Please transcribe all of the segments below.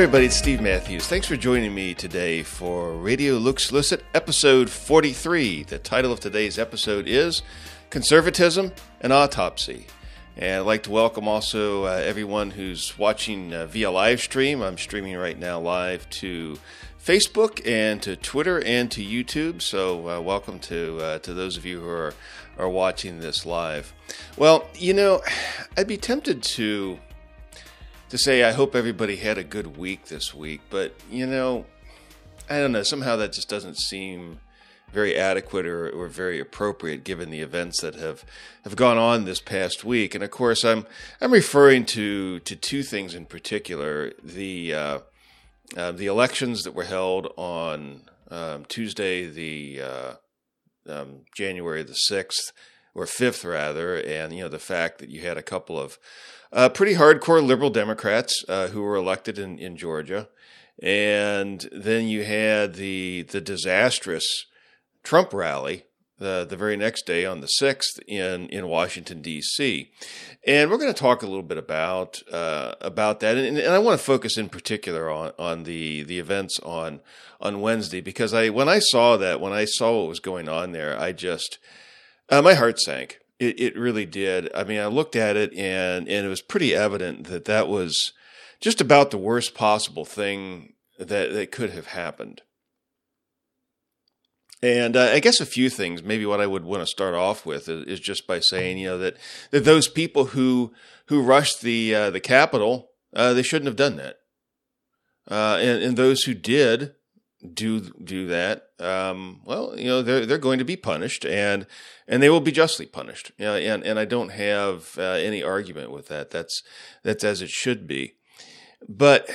Everybody, it's Steve Matthews. Thanks for joining me today for Radio Looks Lucid, episode 43. The title of today's episode is Conservatism and Autopsy. And I'd like to welcome also uh, everyone who's watching uh, via live stream. I'm streaming right now live to Facebook and to Twitter and to YouTube. So uh, welcome to uh, to those of you who are are watching this live. Well, you know, I'd be tempted to to say I hope everybody had a good week this week, but you know, I don't know. Somehow that just doesn't seem very adequate or, or very appropriate given the events that have, have gone on this past week. And of course, I'm I'm referring to to two things in particular: the uh, uh, the elections that were held on um, Tuesday, the uh, um, January the sixth or fifth, rather, and you know the fact that you had a couple of uh, pretty hardcore liberal Democrats uh, who were elected in, in Georgia. And then you had the the disastrous Trump rally the, the very next day on the 6th in, in Washington, D.C. And we're going to talk a little bit about uh, about that. And, and, I want to focus in particular on, on the, the events on on Wednesday because I when I saw that, when I saw what was going on there, I just, uh, my heart sank. It, it really did. I mean, I looked at it and, and it was pretty evident that that was just about the worst possible thing that, that could have happened. And uh, I guess a few things. Maybe what I would want to start off with is, is, just by saying, you know, that, that those people who who rushed the uh, the Capitol, uh, they shouldn't have done that. Uh, and, and those who did, do do that, um, well, you know, they're they're going to be punished, and and they will be justly punished. Know, and and I don't have uh, any argument with that. That's that's as it should be. But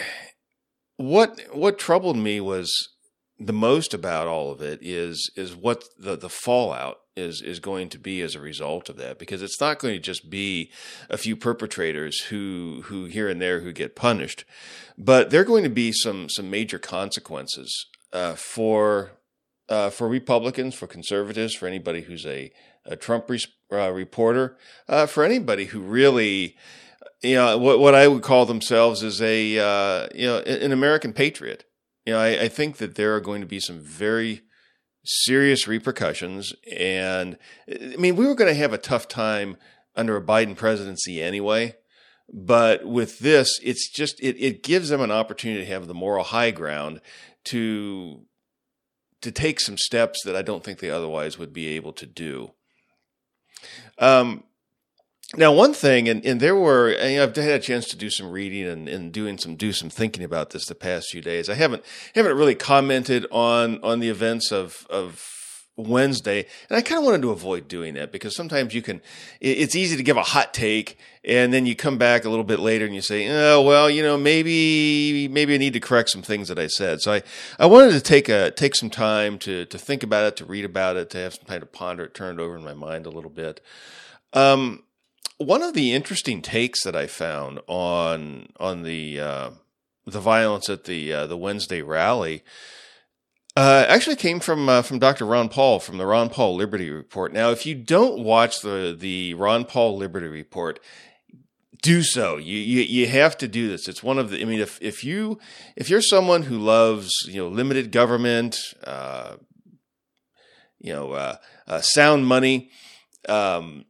what what troubled me was the most about all of it is is what the the fallout is is going to be as a result of that because it's not going to just be a few perpetrators who who here and there who get punished but there are going to be some some major consequences uh, for uh, for Republicans, for conservatives, for anybody who's a, a Trump re- uh, reporter, uh, for anybody who really, you know, what what I would call themselves is a uh, you know an American patriot. You know, I, I think that there are going to be some very serious repercussions, and I mean, we were going to have a tough time under a Biden presidency anyway. But with this, it's just it, it gives them an opportunity to have the moral high ground to to take some steps that I don't think they otherwise would be able to do. Um, now, one thing, and, and there were, and, I've had a chance to do some reading and, and doing some do some thinking about this the past few days. I haven't haven't really commented on on the events of of Wednesday, and I kind of wanted to avoid doing that because sometimes you can. It's easy to give a hot take, and then you come back a little bit later and you say, "Oh, well, you know, maybe maybe I need to correct some things that I said." So I, I wanted to take a take some time to to think about it, to read about it, to have some time to ponder it, turn it over in my mind a little bit. Um, one of the interesting takes that I found on on the uh, the violence at the uh, the Wednesday rally uh, actually came from uh, from Dr. Ron Paul from the Ron Paul Liberty Report. Now, if you don't watch the the Ron Paul Liberty Report, do so. You, you you have to do this. It's one of the. I mean, if if you if you're someone who loves you know limited government, uh, you know, uh, uh, sound money, um,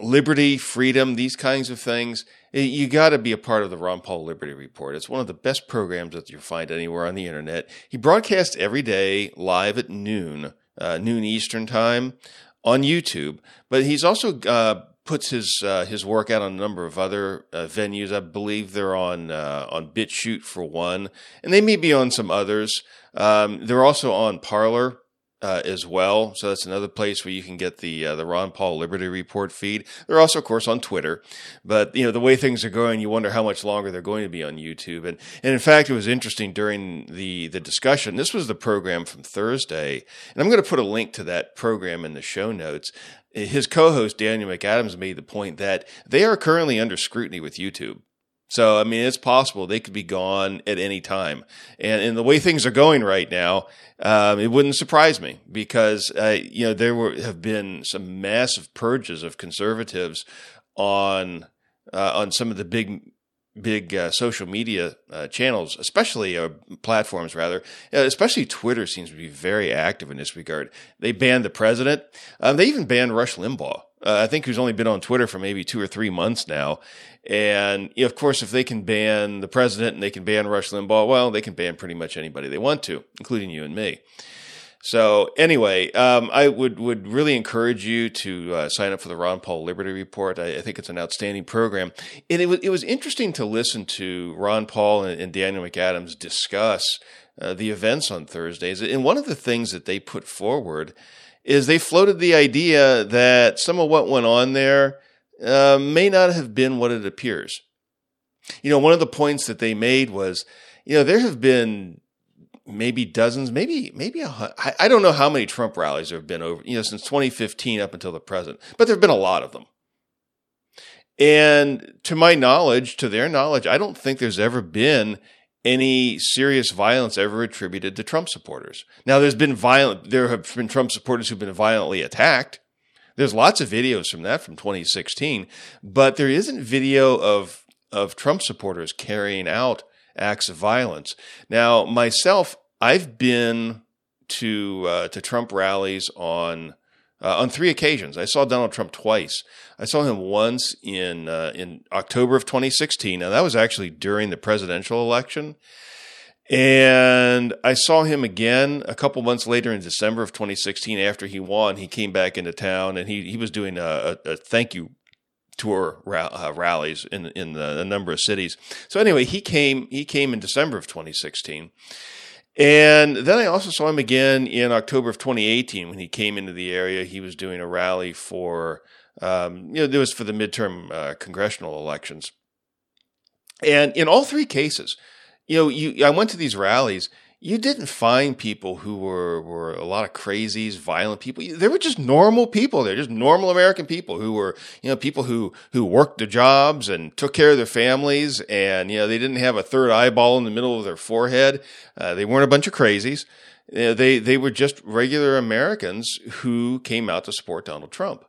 liberty, freedom, these kinds of things you got to be a part of the Ron Paul Liberty Report. It's one of the best programs that you'll find anywhere on the internet. He broadcasts every day live at noon, uh, noon Eastern time on YouTube, but he's also uh, puts his uh, his work out on a number of other uh, venues. I believe they're on uh, on BitChute for one, and they may be on some others. Um, they're also on Parler uh, as well. So that's another place where you can get the uh, the Ron Paul Liberty Report feed. They're also, of course, on Twitter. But you know the way things are going, you wonder how much longer they're going to be on YouTube. And and in fact, it was interesting during the the discussion. This was the program from Thursday, and I'm going to put a link to that program in the show notes. His co-host Daniel McAdams made the point that they are currently under scrutiny with YouTube. So, I mean, it's possible they could be gone at any time. And in the way things are going right now, um, it wouldn't surprise me because, uh, you know, there were, have been some massive purges of conservatives on, uh, on some of the big big uh, social media uh, channels, especially uh, platforms, rather, uh, especially Twitter seems to be very active in this regard. They banned the president. Um, they even banned Rush Limbaugh. Uh, I think who's only been on Twitter for maybe two or three months now. And you know, of course, if they can ban the president and they can ban Rush Limbaugh, well, they can ban pretty much anybody they want to, including you and me. So anyway, um, I would would really encourage you to uh, sign up for the Ron Paul Liberty Report. I, I, think it's an outstanding program, and it was it was interesting to listen to Ron Paul and, and Daniel McAdams discuss uh, the events on Thursdays. And one of the things that they put forward is they floated the idea that some of what went on there uh, may not have been what it appears. You know, one of the points that they made was, you know, there have been maybe dozens, maybe maybe I don't know how many Trump rallies there have been over you know since 2015 up until the present, but there have been a lot of them. And to my knowledge, to their knowledge, I don't think there's ever been any serious violence ever attributed to Trump supporters. Now, there's been violent, there have been Trump supporters who've been violently attacked. There's lots of videos from that from 2016, but there isn't video of, of Trump supporters carrying out acts of violence. Now, myself, I've been to uh, to Trump rallies on uh, on three occasions. I saw Donald Trump twice. I saw him once in uh, in October of 2016. Now that was actually during the presidential election. And I saw him again a couple months later in December of 2016 after he won. He came back into town and he he was doing a, a, a thank you tour uh, rallies in in the, a number of cities. So anyway, he came he came in December of 2016. And then I also saw him again in October of 2018 when he came into the area. He was doing a rally for, um, you know, it was for the midterm uh, congressional elections. And in all three cases, you know, you I went to these rallies you didn't find people who were, were a lot of crazies, violent people. They were just normal people. They're just normal American people who were, you know, people who, who worked their jobs and took care of their families. And, you know, they didn't have a third eyeball in the middle of their forehead. Uh, they weren't a bunch of crazies. They, they were just regular Americans who came out to support Donald Trump.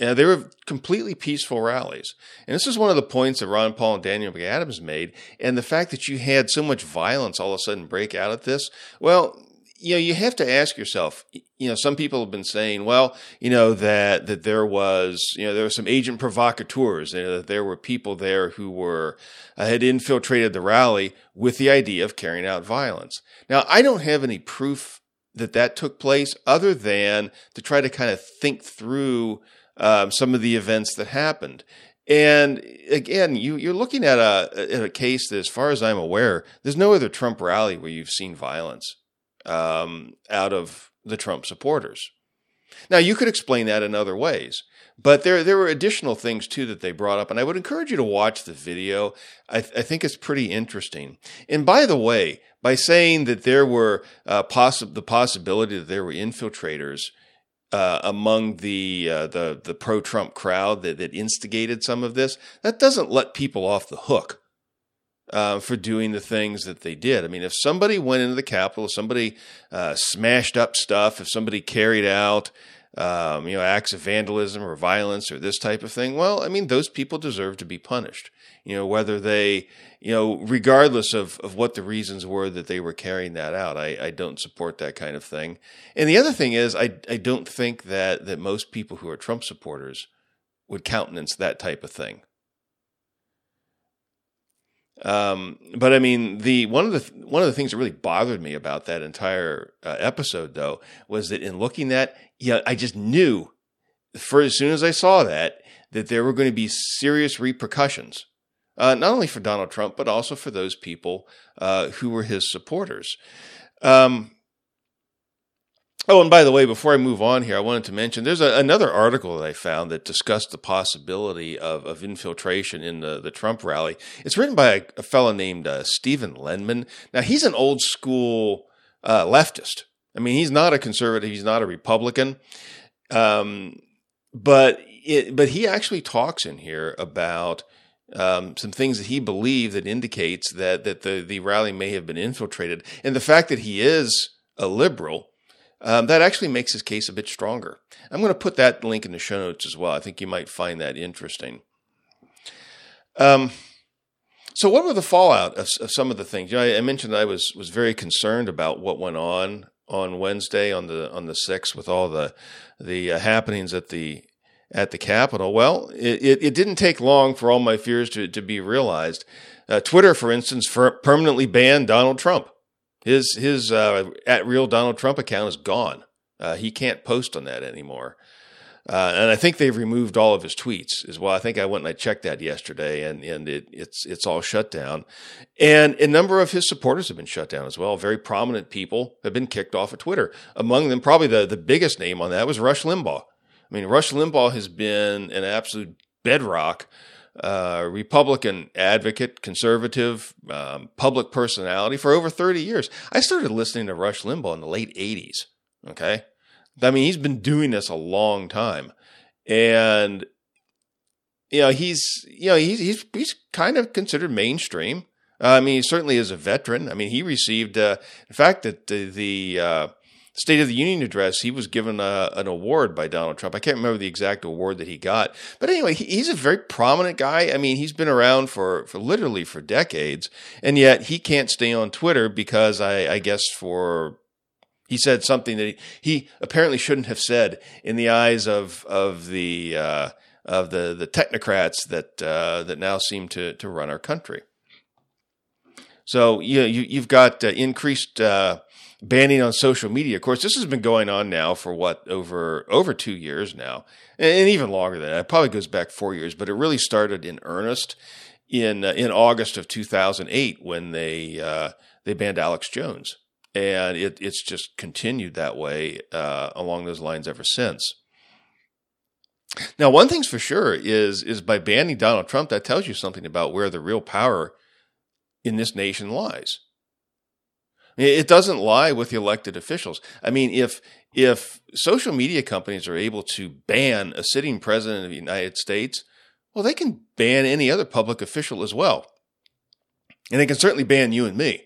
And they were completely peaceful rallies. And this is one of the points that Ron Paul and Daniel McAdams made. And the fact that you had so much violence all of a sudden break out at this, well, you know, you have to ask yourself, you know, some people have been saying, well, you know, that, that there was, you know, there were some agent provocateurs, know, that there were people there who were, uh, had infiltrated the rally with the idea of carrying out violence. Now, I don't have any proof that that took place other than to try to kind of think through um, some of the events that happened. And again, you, you're looking at a, at a case that, as far as I'm aware, there's no other Trump rally where you've seen violence um, out of the Trump supporters. Now, you could explain that in other ways, but there there were additional things too that they brought up, and I would encourage you to watch the video. I, th- I think it's pretty interesting. And by the way, by saying that there were uh, possi- the possibility that there were infiltrators uh, among the uh, the the pro Trump crowd that, that instigated some of this, that doesn't let people off the hook uh, for doing the things that they did. I mean, if somebody went into the Capitol, if somebody uh, smashed up stuff, if somebody carried out um, you know acts of vandalism or violence or this type of thing, well, I mean, those people deserve to be punished. You know, whether they you know, regardless of, of what the reasons were that they were carrying that out, I, I don't support that kind of thing. And the other thing is, I, I don't think that, that most people who are Trump supporters would countenance that type of thing. Um, but I mean, the one of the one of the things that really bothered me about that entire uh, episode, though, was that in looking at, yeah, I just knew for as soon as I saw that that there were going to be serious repercussions uh, not only for Donald Trump, but also for those people uh, who were his supporters. Um, oh, and by the way, before I move on here, I wanted to mention there's a, another article that I found that discussed the possibility of, of infiltration in the, the Trump rally. It's written by a, a fellow named uh, Stephen Lendman. Now, he's an old school uh, leftist. I mean, he's not a conservative, he's not a Republican. Um, but it, but he actually talks in here about um, some things that he believed that indicates that that the the rally may have been infiltrated, and the fact that he is a liberal. Um, that actually makes his case a bit stronger. I'm going to put that link in the show notes as well. I think you might find that interesting. Um, so, what were the fallout of, of some of the things? You know, I, I, mentioned I was was very concerned about what went on on Wednesday on the on the sixth with all the the uh, happenings at the at the Capitol. Well, it, it, it, didn't take long for all my fears to to be realized. Uh, Twitter, for instance, for permanently banned Donald Trump. His his uh, at real Donald Trump account is gone. Uh, he can't post on that anymore. Uh, and I think they've removed all of his tweets as well. I think I went and I checked that yesterday, and and it, it's it's all shut down. And a number of his supporters have been shut down as well. Very prominent people have been kicked off of Twitter. Among them, probably the the biggest name on that was Rush Limbaugh. I mean, Rush Limbaugh has been an absolute bedrock uh, Republican advocate, conservative, um, public personality for over 30 years. I started listening to Rush Limbaugh in the late 80s. Okay. I mean, he's been doing this a long time, and you know he's you know he's he's he's kind of considered mainstream. Uh, I mean, he certainly is a veteran. I mean, he received, uh, in fact, that the, the uh, State of the Union address, he was given a, an award by Donald Trump. I can't remember the exact award that he got, but anyway, he, he's a very prominent guy. I mean, he's been around for for literally for decades, and yet he can't stay on Twitter because I, I guess for he said something that he, he apparently shouldn't have said in the eyes of of the uh, of the the technocrats that uh, that now seem to to run our country. So you you, have got uh, increased uh, banning on social media. Of course, this has been going on now for what over over two years now, and, even longer than that. It probably goes back four years, but it really started in earnest in uh, in August of 2008 when they uh, they banned Alex Jones and it, it's just continued that way uh, along those lines ever since. Now, one thing's for sure is is by banning Donald Trump, that tells you something about where the real power in this nation lies. It doesn't lie with the elected officials. I mean, if if social media companies are able to ban a sitting president of the United States, well, they can ban any other public official as well. And they can certainly ban you and me.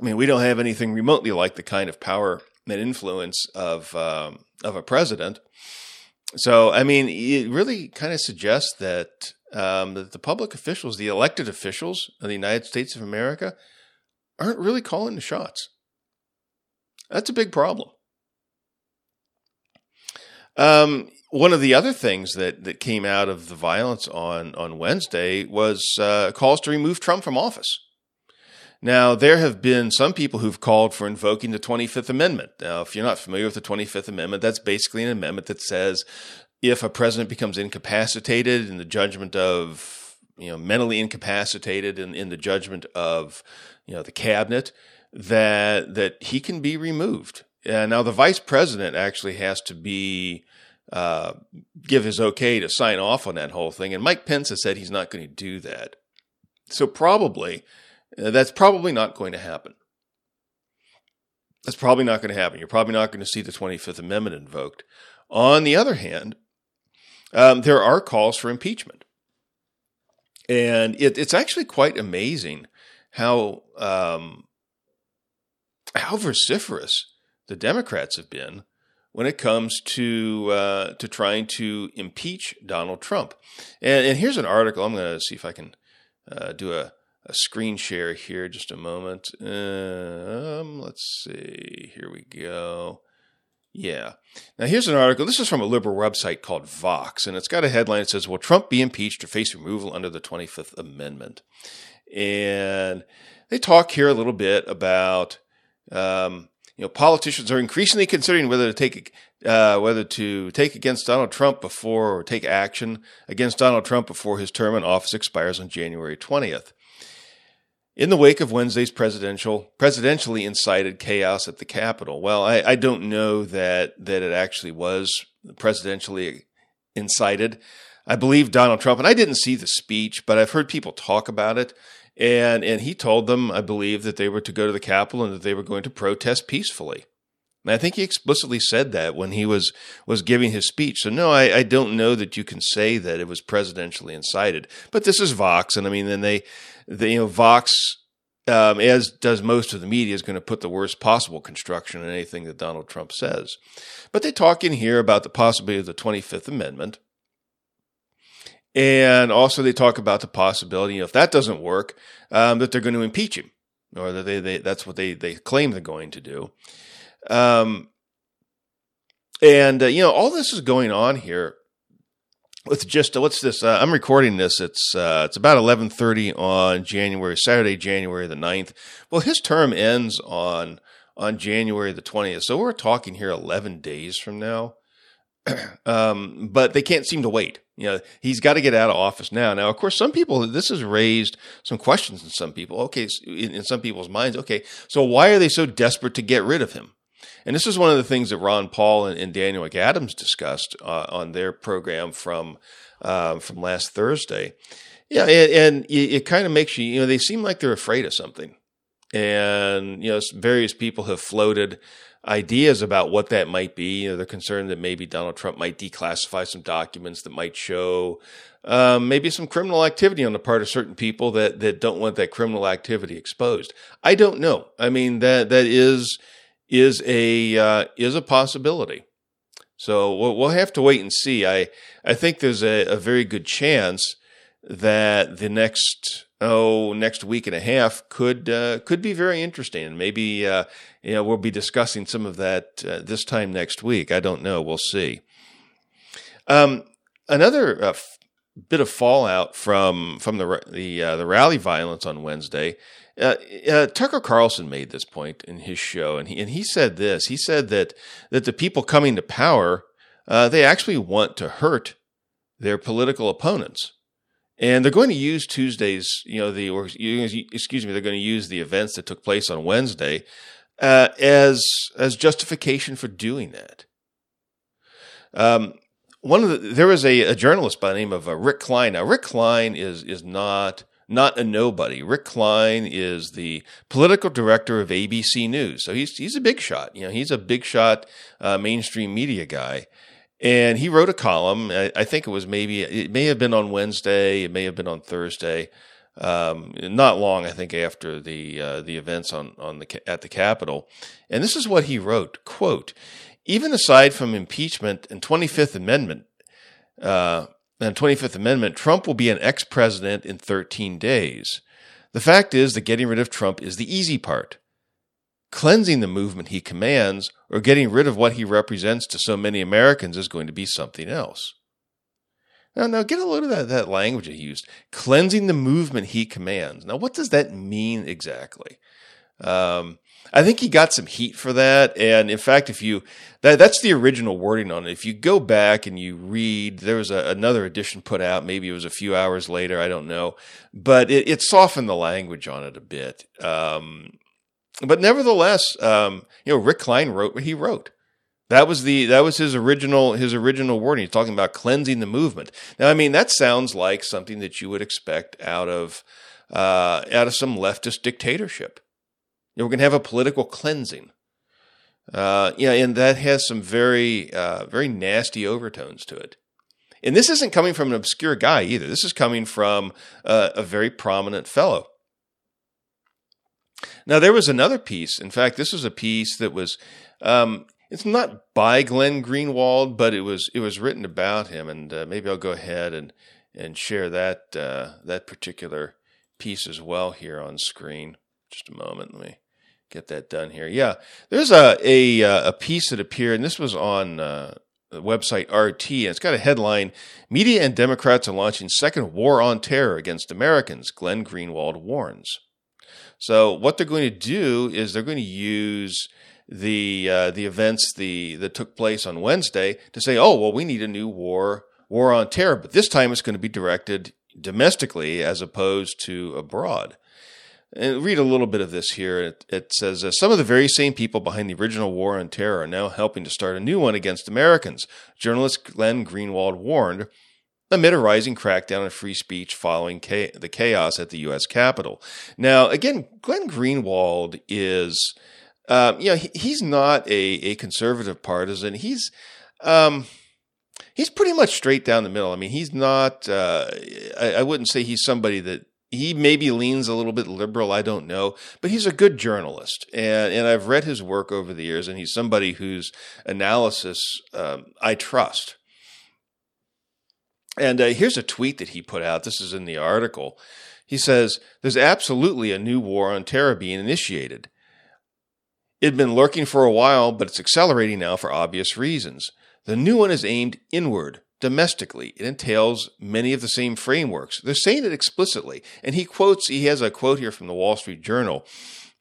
I mean, we don't have anything remotely like the kind of power and influence of um, of a president. So, I mean, it really kind of suggests that um, that the public officials, the elected officials of the United States of America, aren't really calling the shots. That's a big problem. Um, one of the other things that, that came out of the violence on, on Wednesday was uh, calls to remove Trump from office. Now, there have been some people who've called for invoking the 25th Amendment. Now, if you're not familiar with the 25th Amendment, that's basically an amendment that says if a president becomes incapacitated in the judgment of, you know, mentally incapacitated in, in the judgment of, you know, the cabinet, that that he can be removed. And now the vice president actually has to be uh, give his okay to sign off on that whole thing. And Mike Pence has said he's not going to do that. So probably uh, that's probably not going to happen. That's probably not going to happen. You're probably not going to see the 25th Amendment invoked. On the other hand, um, there are calls for impeachment. And it, it's actually quite amazing how um, how vociferous the Democrats have been when it comes to uh, to trying to impeach Donald Trump. And, and here's an article. I'm going to see if I can uh, do a a screen share here just a moment. Um, let's see. Here we go. Yeah. Now here's an article. This is from a liberal website called Vox, and it's got a headline that says, Will Trump be impeached or face removal under the 25th Amendment? And they talk here a little bit about um, you know, politicians are increasingly considering whether to take uh, whether to take against Donald Trump before or take action against Donald Trump before his term in office expires on January 20th. In the wake of Wednesday's presidential presidentially incited chaos at the Capitol, well, I, I don't know that that it actually was presidentially incited. I believe Donald Trump, and I didn't see the speech, but I've heard people talk about it. And and he told them, I believe, that they were to go to the Capitol and that they were going to protest peacefully. And I think he explicitly said that when he was was giving his speech. So no, I, I don't know that you can say that it was presidentially incited. But this is Vox, and I mean, then they the, you know, Vox, um, as does most of the media, is going to put the worst possible construction in anything that Donald Trump says. But they talk in here about the possibility of the 25th Amendment. And also, they talk about the possibility, you know, if that doesn't work, um, that they're going to impeach him, or that they, they that's what they they claim they're going to do. Um, and uh, you know, all this is going on here with just what's this? Uh, I'm recording this. It's uh, it's about 11:30 on January Saturday, January the 9th. Well, his term ends on on January the 20th, so we're talking here 11 days from now. um, but they can't seem to wait. You know, he's got to get out of office now. Now, of course, some people, this has raised some questions in some people. Okay, in, in some people's minds. Okay, so why are they so desperate to get rid of him? And this is one of the things that Ron Paul and, and Daniel McAdams discussed uh, on their program from uh, from last Thursday. Yeah, and, and it, it kind of makes you, you know, they seem like they're afraid of something. And, you know, various people have floated ideas about what that might be. You know, they're concerned that maybe Donald Trump might declassify some documents that might show um, maybe some criminal activity on the part of certain people that that don't want that criminal activity exposed. I don't know. I mean that that is is a uh, is a possibility. So we'll, we'll have to wait and see. I I think there's a, a very good chance that the next oh next week and a half could uh, could be very interesting, and maybe uh, you know we'll be discussing some of that uh, this time next week. I don't know. We'll see. Um, another uh, f- bit of fallout from from the the uh, the rally violence on Wednesday. Uh, uh, Tucker Carlson made this point in his show, and he and he said this. He said that that the people coming to power, uh, they actually want to hurt their political opponents and they're going to use Tuesdays, you know, the or excuse me, they're going to use the events that took place on Wednesday uh, as as justification for doing that. Um, one of the there was a, a journalist by the name of uh, Rick Klein. Now, Rick Klein is is not not a nobody. Rick Klein is the political director of ABC News, so he's he's a big shot. You know, he's a big shot uh, mainstream media guy. And he wrote a column. I, I, think it was maybe, it may have been on Wednesday, it may have been on Thursday. Um, not long, I think, after the uh, the events on on the at the Capitol, and this is what he wrote: "Quote: Even aside from impeachment and Twenty Fifth Amendment, uh, and Twenty Fifth Amendment, Trump will be an ex president in 13 days. The fact is that getting rid of Trump is the easy part cleansing the movement he commands or getting rid of what he represents to so many Americans is going to be something else. Now, now get a load of that, that language he used. Cleansing the movement he commands. Now, what does that mean exactly? Um, I think he got some heat for that. And in fact, if you, that, that's the original wording on it. If you go back and you read, there was a, another edition put out, maybe it was a few hours later, I don't know, but it, it softened the language on it a bit. Um, but nevertheless, um, you know, Rick Klein wrote what he wrote. That was the that was his original his original wording. He's talking about cleansing the movement. Now, I mean, that sounds like something that you would expect out of uh, out of some leftist dictatorship. You know, we're going to have a political cleansing. Uh, yeah, and that has some very uh, very nasty overtones to it. And this isn't coming from an obscure guy either. This is coming from uh, a very prominent fellow. Now, there was another piece. In fact, this was a piece that was. Um, it's not by Glenn Greenwald, but it was it was written about him, and uh, maybe I'll go ahead and and share that uh, that particular piece as well here on screen. Just a moment, let me get that done here. Yeah, there's a a, uh, a piece that appeared, and this was on uh, the website RT, and it's got a headline: "Media and Democrats are launching second war on terror against Americans." Glenn Greenwald warns. So what they're going to do is they're going to use the uh, the events the that took place on Wednesday to say, oh well, we need a new war war on terror, but this time it's going to be directed domestically as opposed to abroad. And read a little bit of this here. It, it says uh, some of the very same people behind the original war on terror are now helping to start a new one against Americans. Journalist Glenn Greenwald warned amid a rising crackdown on free speech following the chaos at the U.S. Capitol. Now, again, Glenn Greenwald is, um, you know, he, he's not a, a conservative partisan. He's, um, he's pretty much straight down the middle. I mean, he's not, uh, I, I wouldn't say he's somebody that he maybe leans a little bit liberal, I don't know, but he's a good journalist. And, and I've read his work over the years, and he's somebody whose analysis um, I trust. And uh, here's a tweet that he put out. This is in the article. He says, There's absolutely a new war on terror being initiated. It had been lurking for a while, but it's accelerating now for obvious reasons. The new one is aimed inward, domestically. It entails many of the same frameworks. They're saying it explicitly. And he quotes, he has a quote here from the Wall Street Journal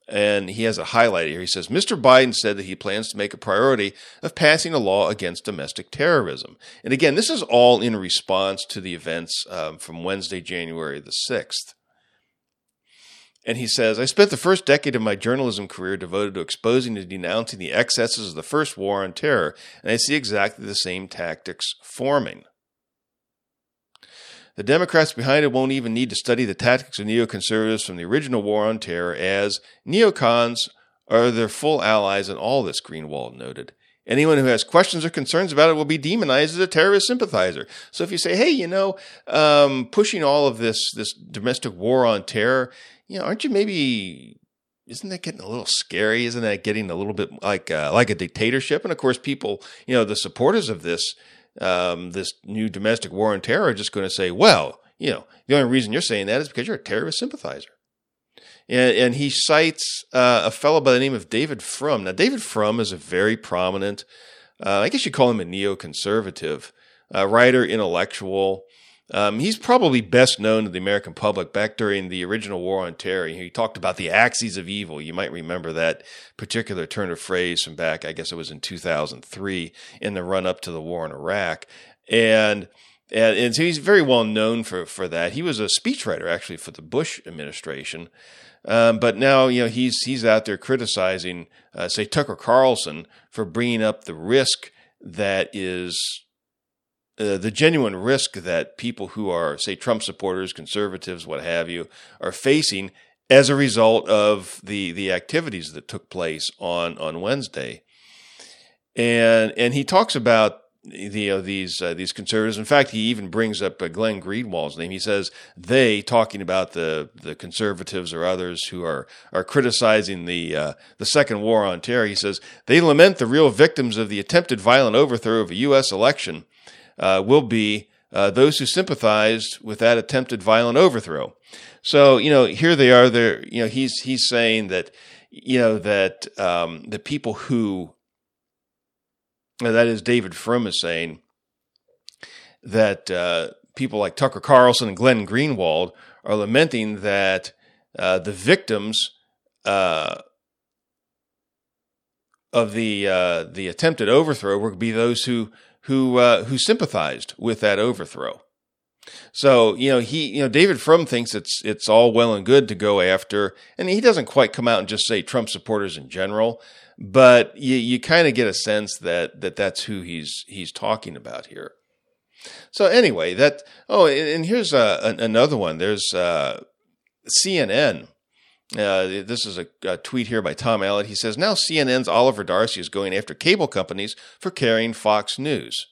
and he has a highlight here. He says, Mr. Biden said that he plans to make a priority of passing a law against domestic terrorism. And again, this is all in response to the events um, from Wednesday, January the 6th. And he says, I spent the first decade of my journalism career devoted to exposing and denouncing the excesses of the first war on terror, and I see exactly the same tactics forming. The Democrats behind it won't even need to study the tactics of neoconservatives from the original war on terror, as neocons are their full allies in all this, Greenwald noted. Anyone who has questions or concerns about it will be demonized as a terrorist sympathizer. So if you say, "Hey, you know, um, pushing all of this this domestic war on terror, you know, aren't you maybe isn't that getting a little scary? Isn't that getting a little bit like uh, like a dictatorship?" And of course, people, you know, the supporters of this um, this new domestic war on terror are just going to say, well, you know, the only reason you're saying that is because you're a terrorist sympathizer. And, and he cites uh, a fellow by the name of David Frum. Now, David Frum is a very prominent, uh, I guess you call him a neoconservative, uh, writer, intellectual. Um, he's probably best known to the American public back during the original War on Terror. He talked about the axes of evil. You might remember that particular turn of phrase from back, I guess it was in 2003, in the run up to the war in Iraq. And and, and so he's very well known for, for that. He was a speechwriter actually for the Bush administration. Um, but now, you know, he's he's out there criticizing, uh, say, Tucker Carlson for bringing up the risk that is uh, the genuine risk that people who are, say, Trump supporters, conservatives, what have you, are facing as a result of the the activities that took place on on Wednesday. And and he talks about the, know, these uh, these conservatives. In fact, he even brings up uh, Glenn Greenwald's name. He says they, talking about the the conservatives or others who are are criticizing the uh, the second war on terror. He says they lament the real victims of the attempted violent overthrow of a U.S. election uh, will be uh, those who sympathized with that attempted violent overthrow. So you know, here they are. There, you know, he's he's saying that you know that um, the people who that is David Frum is saying that uh, people like Tucker Carlson and Glenn Greenwald are lamenting that uh, the victims uh, of the uh, the attempted overthrow would be those who who uh, who sympathized with that overthrow. So you know he you know David Frum thinks it's it's all well and good to go after, and he doesn't quite come out and just say Trump supporters in general, but you you kind of get a sense that that that's who he's he's talking about here. So anyway, that oh, and here's uh, another one. There's uh, CNN uh, this is a, a, tweet here by Tom Elliott. He says, Now CNN's Oliver Darcy is going after cable companies for carrying Fox News.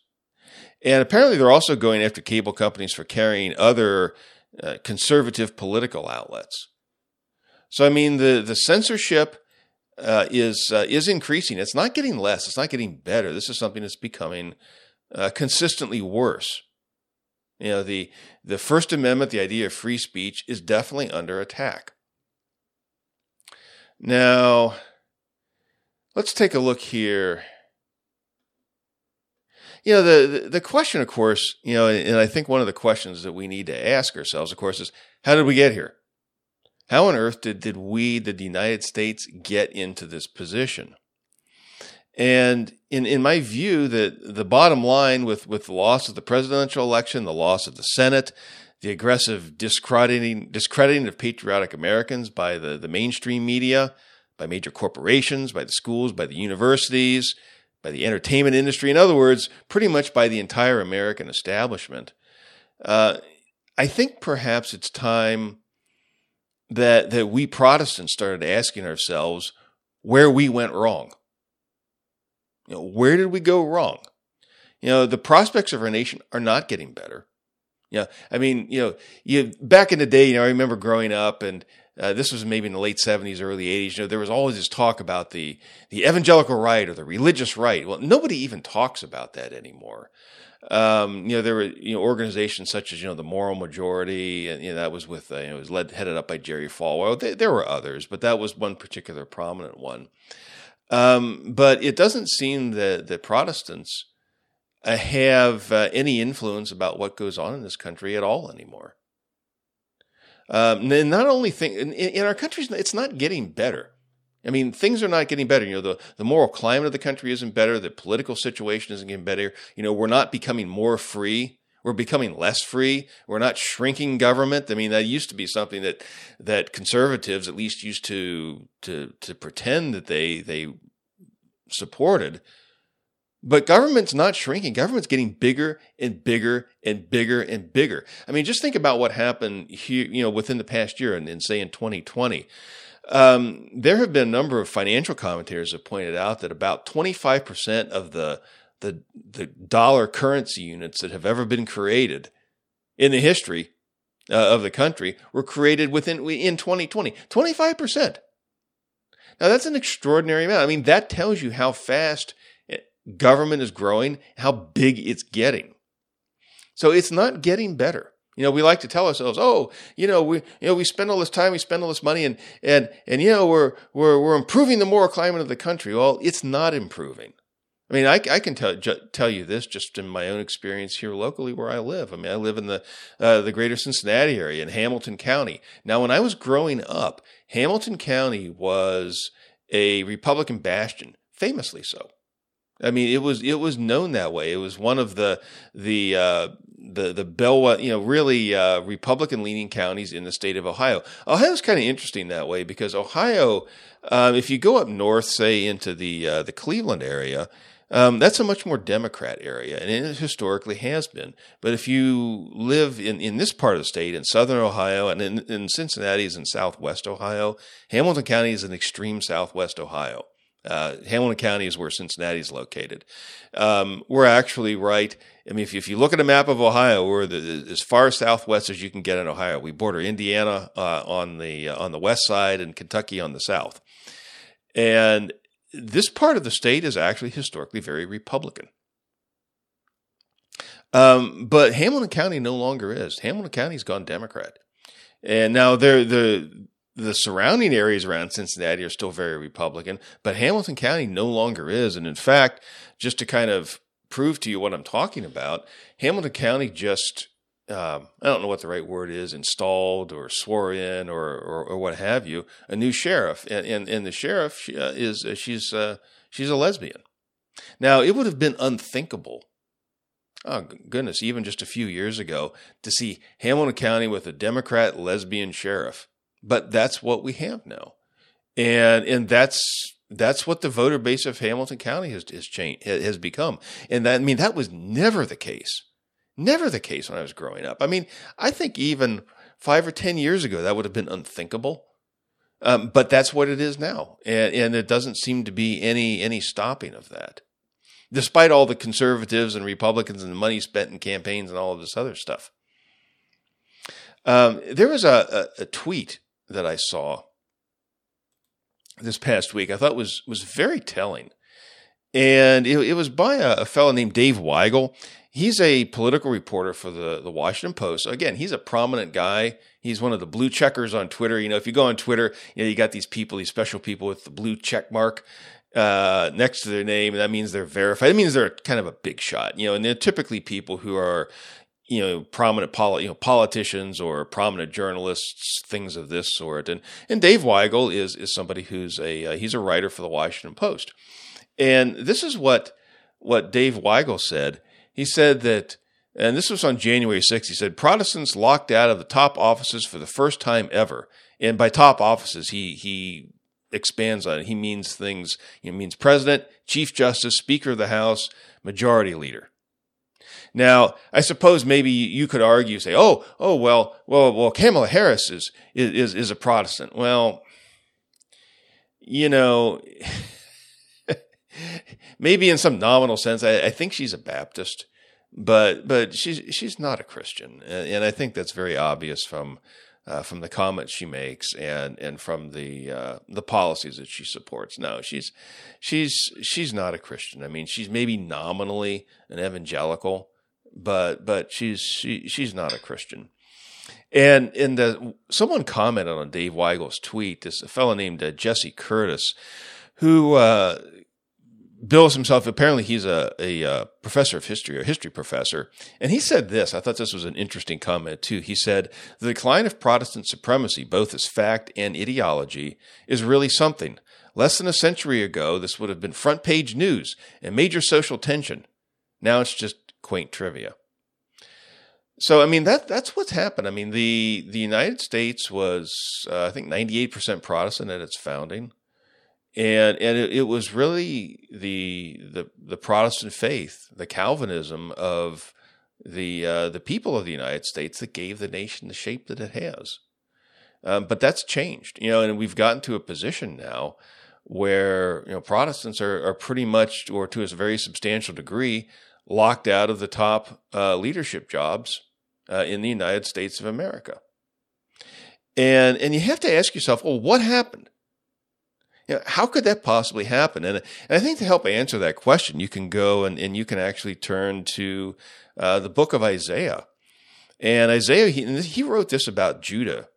And apparently they're also going after cable companies for carrying other uh, conservative political outlets. So, I mean, the, the censorship uh, is, uh, is increasing. It's not getting less, it's not getting better. This is something that's becoming uh, consistently worse. You know, the, the First Amendment, the idea of free speech, is definitely under attack. Now, let's take a look here. You know, the, the question, of course, you know, and I think one of the questions that we need to ask ourselves, of course, is how did we get here? How on earth did, did we, the United States, get into this position? And in, in my view, the, the bottom line with, with the loss of the presidential election, the loss of the Senate, the aggressive discrediting, discrediting of patriotic Americans by the, the mainstream media, by major corporations, by the schools, by the universities, by the entertainment industry. In other words, pretty much by the entire American establishment. Uh, I think perhaps it's time that that we Protestants started asking ourselves where we went wrong. You know, where did we go wrong? You know, the prospects of our nation are not getting better. Yeah, I mean, you know, you back in the day, you know, I remember growing up and uh, this was maybe in the late 70s, early 80s. You know, there was always this talk about the the evangelical right or the religious right. Well, nobody even talks about that anymore. Um, you know, there were you know organizations such as you know the Moral Majority, and you know that was with uh, you know, it was led headed up by Jerry Falwell. There, there were others, but that was one particular prominent one. Um, but it doesn't seem that that Protestants uh, have uh, any influence about what goes on in this country at all anymore. Um, and not only think in, in our country, it's not getting better. I mean, things are not getting better. You know, the, the moral climate of the country isn't better. The political situation isn't getting better. You know, we're not becoming more free. We're becoming less free. We're not shrinking government. I mean, that used to be something that that conservatives at least used to to to pretend that they they supported. But government's not shrinking. Government's getting bigger and bigger and bigger and bigger. I mean, just think about what happened here, you know, within the past year and, and say in 2020. Um, there have been a number of financial commentators have pointed out that about 25% of the, the, the dollar currency units that have ever been created in the history uh, of the country were created within in 2020. 25%. Now that's an extraordinary amount. I mean, that tells you how fast government is growing, how big it's getting. So it's not getting better. You know, we like to tell ourselves, "Oh, you know, we you know we spend all this time, we spend all this money, and and and you know we're we're we're improving the moral climate of the country." Well, it's not improving. I mean, I, I can tell ju- tell you this just in my own experience here locally where I live. I mean, I live in the uh, the greater Cincinnati area in Hamilton County. Now, when I was growing up, Hamilton County was a Republican bastion, famously so. I mean, it was it was known that way. It was one of the the uh, the the bell, you know, really uh, Republican leaning counties in the state of Ohio. Ohio's kind of interesting that way because Ohio, um, if you go up north, say into the uh, the Cleveland area, um, that's a much more Democrat area, and it historically has been. But if you live in, in this part of the state, in southern Ohio, and in, in Cincinnati is in southwest Ohio, Hamilton County is in extreme southwest Ohio. Uh, Hamilton County is where Cincinnati is located. Um, we're actually right. I mean, if, if you look at a map of Ohio, we're the, as far southwest as you can get in Ohio. We border Indiana uh, on the uh, on the west side and Kentucky on the south. And this part of the state is actually historically very Republican. Um, but Hamilton County no longer is. Hamilton County's gone Democrat. And now there the the surrounding areas around Cincinnati are still very Republican, but Hamilton County no longer is. And in fact, just to kind of prove to you what I'm talking about, Hamilton County just um, I don't know what the right word is, installed or swore in or, or, or what have you, a new sheriff. And, and, and the sheriff she, uh, is, uh, she's, uh, she's a lesbian. Now, it would have been unthinkable, oh goodness, even just a few years ago, to see Hamilton County with a Democrat lesbian sheriff. But that's what we have now. And, and that's, that's what the voter base of Hamilton County has, has changed, has become. And that, I mean, that was never the case. Never the case when I was growing up. I mean, I think even five or 10 years ago, that would have been unthinkable. Um, but that's what it is now. And, and it doesn't seem to be any, any stopping of that, despite all the conservatives and Republicans and the money spent in campaigns and all of this other stuff. Um, there was a, a, a tweet that I saw this past week I thought was was very telling. And it, it was by a, a, fellow named Dave Weigel. He's a political reporter for the, the Washington Post. Again, he's a prominent guy. He's one of the blue checkers on Twitter. You know, if you go on Twitter, you know, you got these people, these special people with the blue check mark uh, next to their name. That means they're verified. It means they're kind of a big shot, you know, and they're typically people who are, you know, prominent poli- you know, politicians or prominent journalists, things of this sort. And and Dave Weigel is is somebody who's a uh, he's a writer for the Washington Post. And this is what what Dave Weigel said. He said that and this was on January 6th. He said Protestants locked out of the top offices for the first time ever. And by top offices, he he expands on it. He means things, he means president, chief justice, speaker of the House, majority leader. Now, I suppose maybe you could argue, say, "Oh, oh, well, well, well, Kamala Harris is is is a Protestant." Well, you know, maybe in some nominal sense, I, I, think she's a Baptist, but but she's she's not a Christian, and I think that's very obvious from uh, from the comments she makes and and from the uh, the policies that she supports. No, she's she's she's not a Christian. I mean, she's maybe nominally an evangelical, but but she's she she's not a Christian. And in the someone commented on Dave Weigel's tweet, this a fellow named uh, Jesse Curtis, who uh, bills himself. Apparently, he's a, a, a, uh, professor of history, a history professor, and he said this. I thought this was an interesting comment too. He said the decline of Protestant supremacy, both as fact and ideology, is really something. Less than a century ago, this would have been front page news and major social tension. Now it's just quaint trivia. So I mean that that's what's happened. I mean the the United States was uh, I think ninety eight percent Protestant at its founding and and it, it, was really the the the Protestant faith, the Calvinism of the uh, the people of the United States that gave the nation the shape that it has. Um, but that's changed, you know, and we've gotten to a position now where you know Protestants are are pretty much, or to a very substantial degree, locked out of the top uh, leadership jobs uh, in the United States of America. And and you have to ask yourself, well, what happened? You know, how could that possibly happen? And, and, I think to help answer that question, you can go and, and you can actually turn to uh, the book of Isaiah. And Isaiah, he, he wrote this about Judah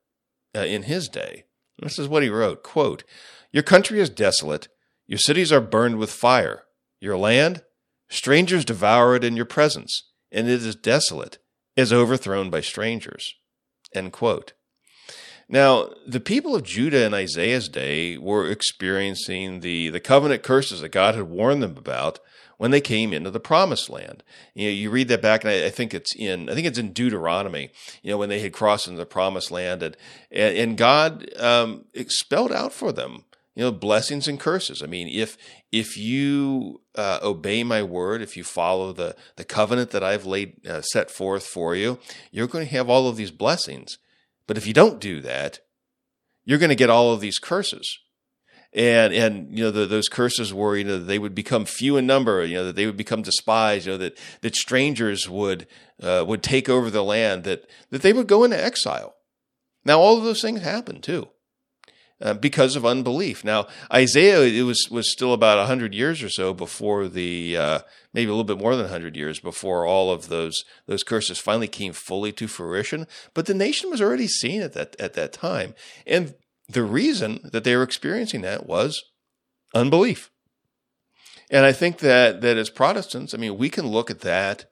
uh, in his day. This is what he wrote quote, Your country is desolate, your cities are burned with fire, your land, strangers devour it in your presence, and it is desolate, is overthrown by strangers. End quote. Now, the people of Judah in Isaiah's day were experiencing the, the covenant curses that God had warned them about when they came into the promised land. You know, you read that back, and I, I, think it's in I think it's in Deuteronomy. You know, when they had crossed into the promised land, and and, God um, expelled out for them. You know, blessings and curses. I mean, if if you uh, obey my word, if you follow the the covenant that I've laid uh, set forth for you, you're going to have all of these blessings. But if you don't do that, you're going to get all of these curses. And, and, you know, the, those curses were, you know, they would become few in number, you know, that they would become despised, you know, that, that strangers would, uh, would take over the land, that, that they would go into exile. Now, all of those things happened too. Uh, because of unbelief. Now, Isaiah, it was was still about hundred years or so before the uh, maybe a little bit more than hundred years before all of those those curses finally came fully to fruition. But the nation was already seeing it at at that time, and the reason that they were experiencing that was unbelief. And I think that that as Protestants, I mean, we can look at that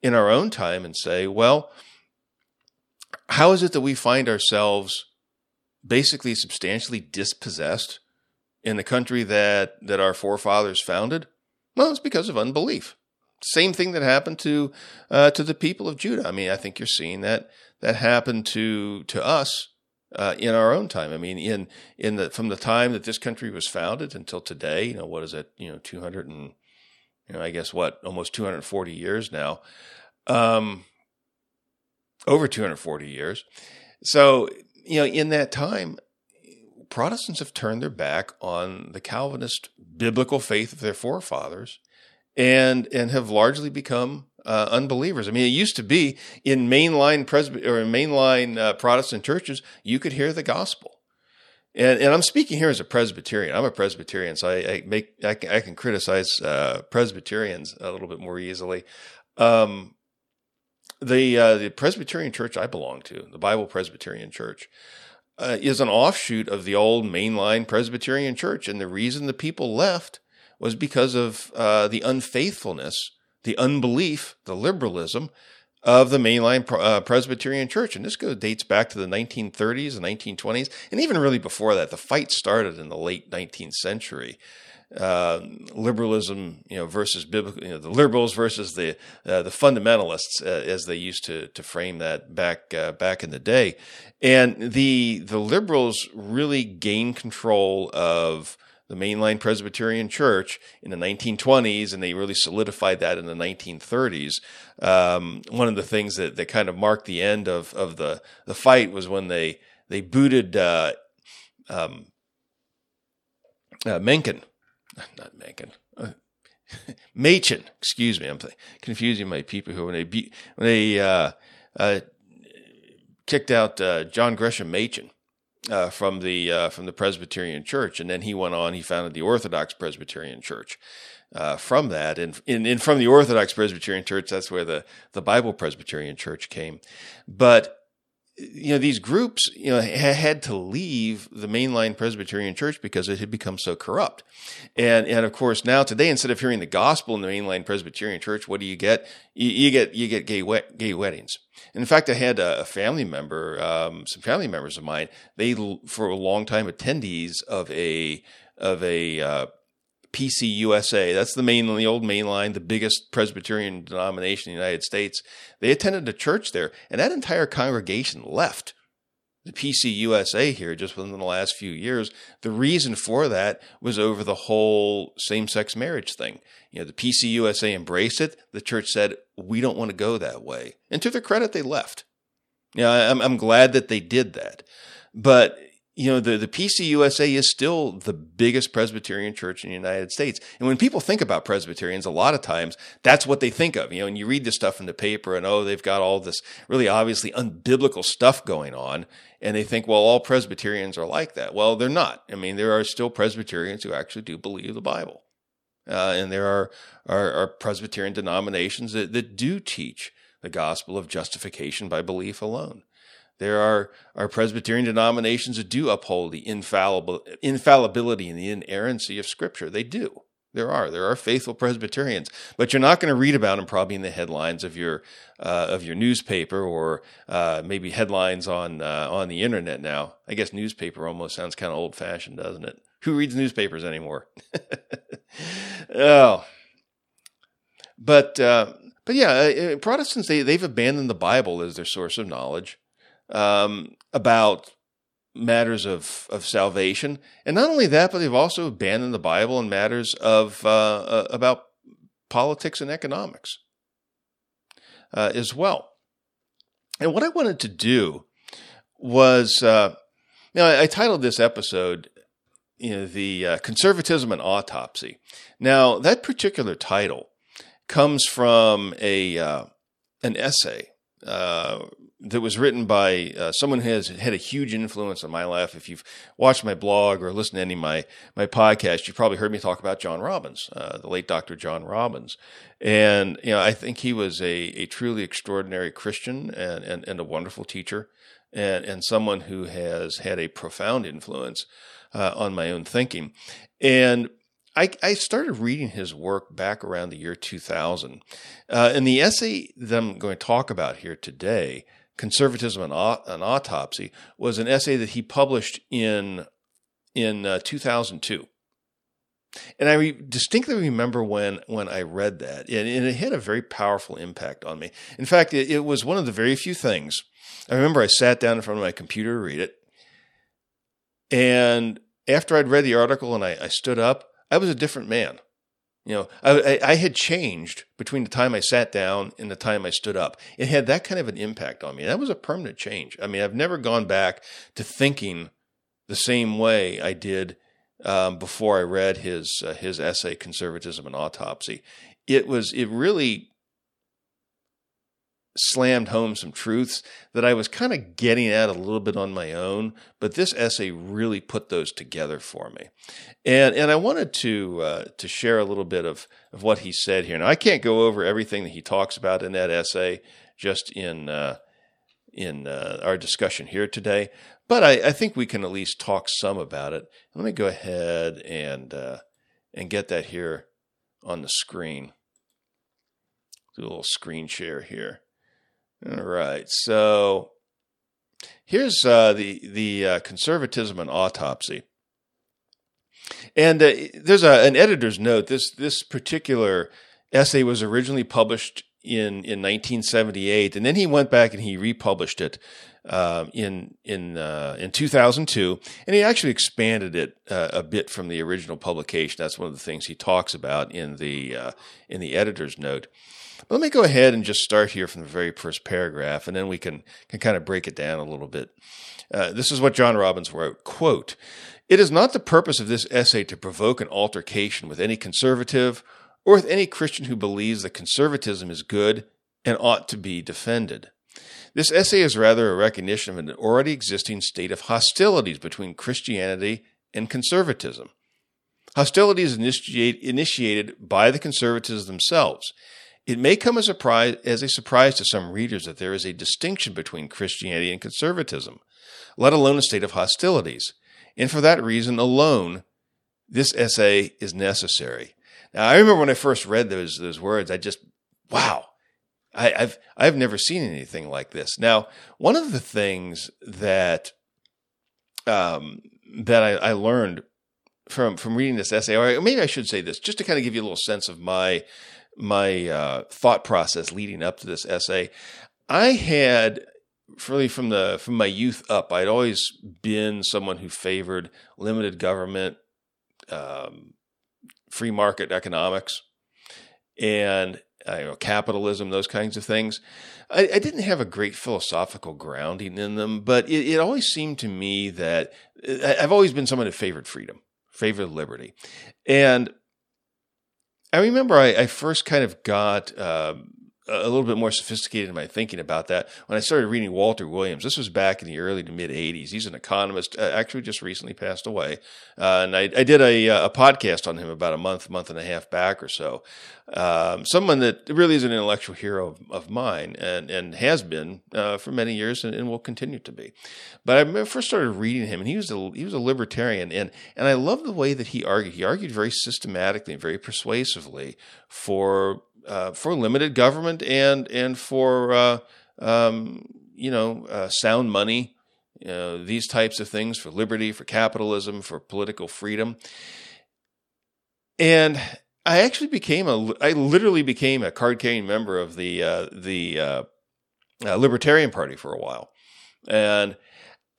in our own time and say, well, how is it that we find ourselves basically substantially dispossessed in the country that that our forefathers founded? Well, it's because of unbelief. Same thing that happened to uh, to the people of Judah. I mean, I think you're seeing that that happened to to us uh, in our own time. I mean, in in the from the time that this country was founded until today, you know, what is it? You know, two hundred and you know, I guess what, almost two hundred forty years now, um, over two hundred forty years. So you know, in that time, Protestants have turned their back on the Calvinist biblical faith of their forefathers and and have largely become uh, unbelievers. I mean, it used to be in mainline Presby- or in mainline uh, Protestant churches, you could hear the gospel. And, and I'm speaking here as a Presbyterian. I'm a Presbyterian, so I, I make I can, I can criticize uh, Presbyterians a little bit more easily. Um, the uh, the Presbyterian church I belong to, the Bible Presbyterian Church, uh, is an offshoot of the old mainline Presbyterian Church, and the reason the people left was because of uh, the unfaithfulness, the unbelief, the liberalism of the mainline uh, Presbyterian Church, and this goes dates back to the 1930s and 1920s, and even really before that. The fight started in the late 19th century uh, liberalism, you know, versus biblical, you know, the liberals versus the uh, the fundamentalists, uh, as they used to to frame that back uh, back in the day, and the the liberals really gained control of the mainline Presbyterian Church in the 1920s, and they really solidified that in the 1930s. Um, one of the things that, that kind of marked the end of, of the, the fight was when they they booted uh, um, Mencken not Mencken. Uh, Machen, excuse me, I'm confusing my people who when they when they uh, uh, kicked out uh, John Gresham Machen uh, from the uh, from the Presbyterian Church, and then he went on. He founded the Orthodox Presbyterian Church. From that, and, and from the Orthodox Presbyterian Church, that's where the the Bible Presbyterian Church came. But you know these groups you know had to leave the mainline Presbyterian Church because it had become so corrupt, and and of course now today instead of hearing the gospel in the mainline Presbyterian Church, what do you get? You, you get you get gay gay weddings. And in fact, I had a, family member, um, some family members of mine. They for a long time attendees of a of a uh, PCUSA. That's the main, the old main line, the biggest Presbyterian denomination in the United States. They attended a church there, and that entire congregation left the PCUSA here just within the last few years. The reason for that was over the whole same sex marriage thing. You know, the PCUSA embraced it. The church said, we don't want to go that way. And to their credit, they left. Yeah, you know, I'm, I'm glad that they did that. But you know, the, the PCUSA is still the biggest Presbyterian church in the United States. And when people think about Presbyterians, a lot of times that's what they think of. You know, and you read this stuff in the paper and, oh, they've got all this really obviously unbiblical stuff going on. And they think, well, all Presbyterians are like that. Well, they're not. I mean, there are still Presbyterians who actually do believe the Bible. Uh, and there are, are, are Presbyterian denominations that, that do teach the gospel of justification by belief alone. There are, are Presbyterian denominations that do uphold the infallible, infallibility and the inerrancy of Scripture. They do. There are. There are faithful Presbyterians, but you're not going to read about them probably in the headlines of your uh, of your newspaper or uh, maybe headlines on uh, on the internet. Now, I guess newspaper almost sounds kind of old fashioned, doesn't it? Who reads newspapers anymore? oh, but uh, but yeah, uh, Protestants they they've abandoned the Bible as their source of knowledge um, about matters of, of salvation. And not only that, but they've also abandoned the Bible in matters of uh, uh, about politics and economics uh, as well. And what I wanted to do was, uh, you know, I, I, titled this episode, you know, the uh, conservatism and autopsy. Now, that particular title comes from a uh, an essay that was written by uh, someone who has had a huge influence on my life. If you've watched my blog or listened to any of my my podcast, you've probably heard me talk about John Robbins, uh, the late Dr. John Robbins. And you know, I think he was a, a truly extraordinary Christian and, and, and a wonderful teacher, and and someone who has had a profound influence uh, on my own thinking. And I, I, started reading his work back around the year 2000. Uh, and the essay that I'm going to talk about here today Conservatism and an Autopsy was an essay that he published in in uh, 2002. And I re- distinctly remember when when I read that, and, and, it had a very powerful impact on me. In fact, it, it, was one of the very few things. I remember I sat down in front of my computer to read it, and after I'd read the article and I, I stood up, I was a different man. You know, I, I, had changed between the time I sat down and the time I stood up. It had that kind of an impact on me. That was a permanent change. I mean, I've never gone back to thinking the same way I did um, before I read his uh, his essay, "Conservatism and Autopsy." It was it really slammed home some truths that I was kind of getting at a little bit on my own, but this essay really put those together for me. And and I wanted to uh, to share a little bit of of what he said here. Now I can't go over everything that he talks about in that essay just in uh, in uh, our discussion here today, but I, I, think we can at least talk some about it. Let me go ahead and uh, and get that here on the screen. Do a little screen share here. All right. So here's uh, the the uh, conservatism and autopsy. And uh, there's a, an editor's note. This this particular essay was originally published in in 1978, and then he went back and he republished it uh, in in uh, in 2002, and he actually expanded it uh, a bit from the original publication. That's one of the things he talks about in the uh, in the editor's note. But let me go ahead and just start here from the very first paragraph, and then we can, can kind of break it down a little bit. Uh, this is what John Robbins wrote, quote, It is not the purpose of this essay to provoke an altercation with any conservative or with any Christian who believes that conservatism is good and ought to be defended. This essay is rather a recognition of an already existing state of hostilities between Christianity and conservatism. Hostilities initiate, initiated by the conservatives themselves. It may come as a, surprise, as a surprise to some readers that there is a distinction between Christianity and conservatism, let alone a state of hostilities. And for that reason alone, this essay is necessary. Now, I remember when I first read those, those words, I just, wow, I, have I've never seen anything like this. Now, one of the things that um, that I, I, learned from from reading this essay, or maybe I should say this, just to kind of give you a little sense of my my uh, thought process leading up to this essay. I had really from the from my youth up, I'd always been someone who favored limited government, um, free market economics, and uh, you know, capitalism, those kinds of things. I, I, didn't have a great philosophical grounding in them, but it, it always seemed to me that uh, I've always been someone who favored freedom, favored liberty. And I remember I, I first kind of got um, a little bit more sophisticated in my thinking about that when I started reading Walter Williams. This was back in the early to mid 80s. He's an economist, uh, actually just recently passed away. Uh, and I, I did a, uh, a, podcast on him about a month, month and a half back or so. Um, someone that really is an intellectual hero of, of mine and, and has been uh, for many years and, and, will continue to be. But I first started reading him and he was a, he was a libertarian. And, and I love the way that he argued. He argued very systematically and very persuasively for uh, for limited government and and for uh, um, you know uh, sound money, these types of things for liberty, for capitalism, for political freedom. And I actually became a I literally became a card carrying member of the uh, the uh, Libertarian Party for a while, and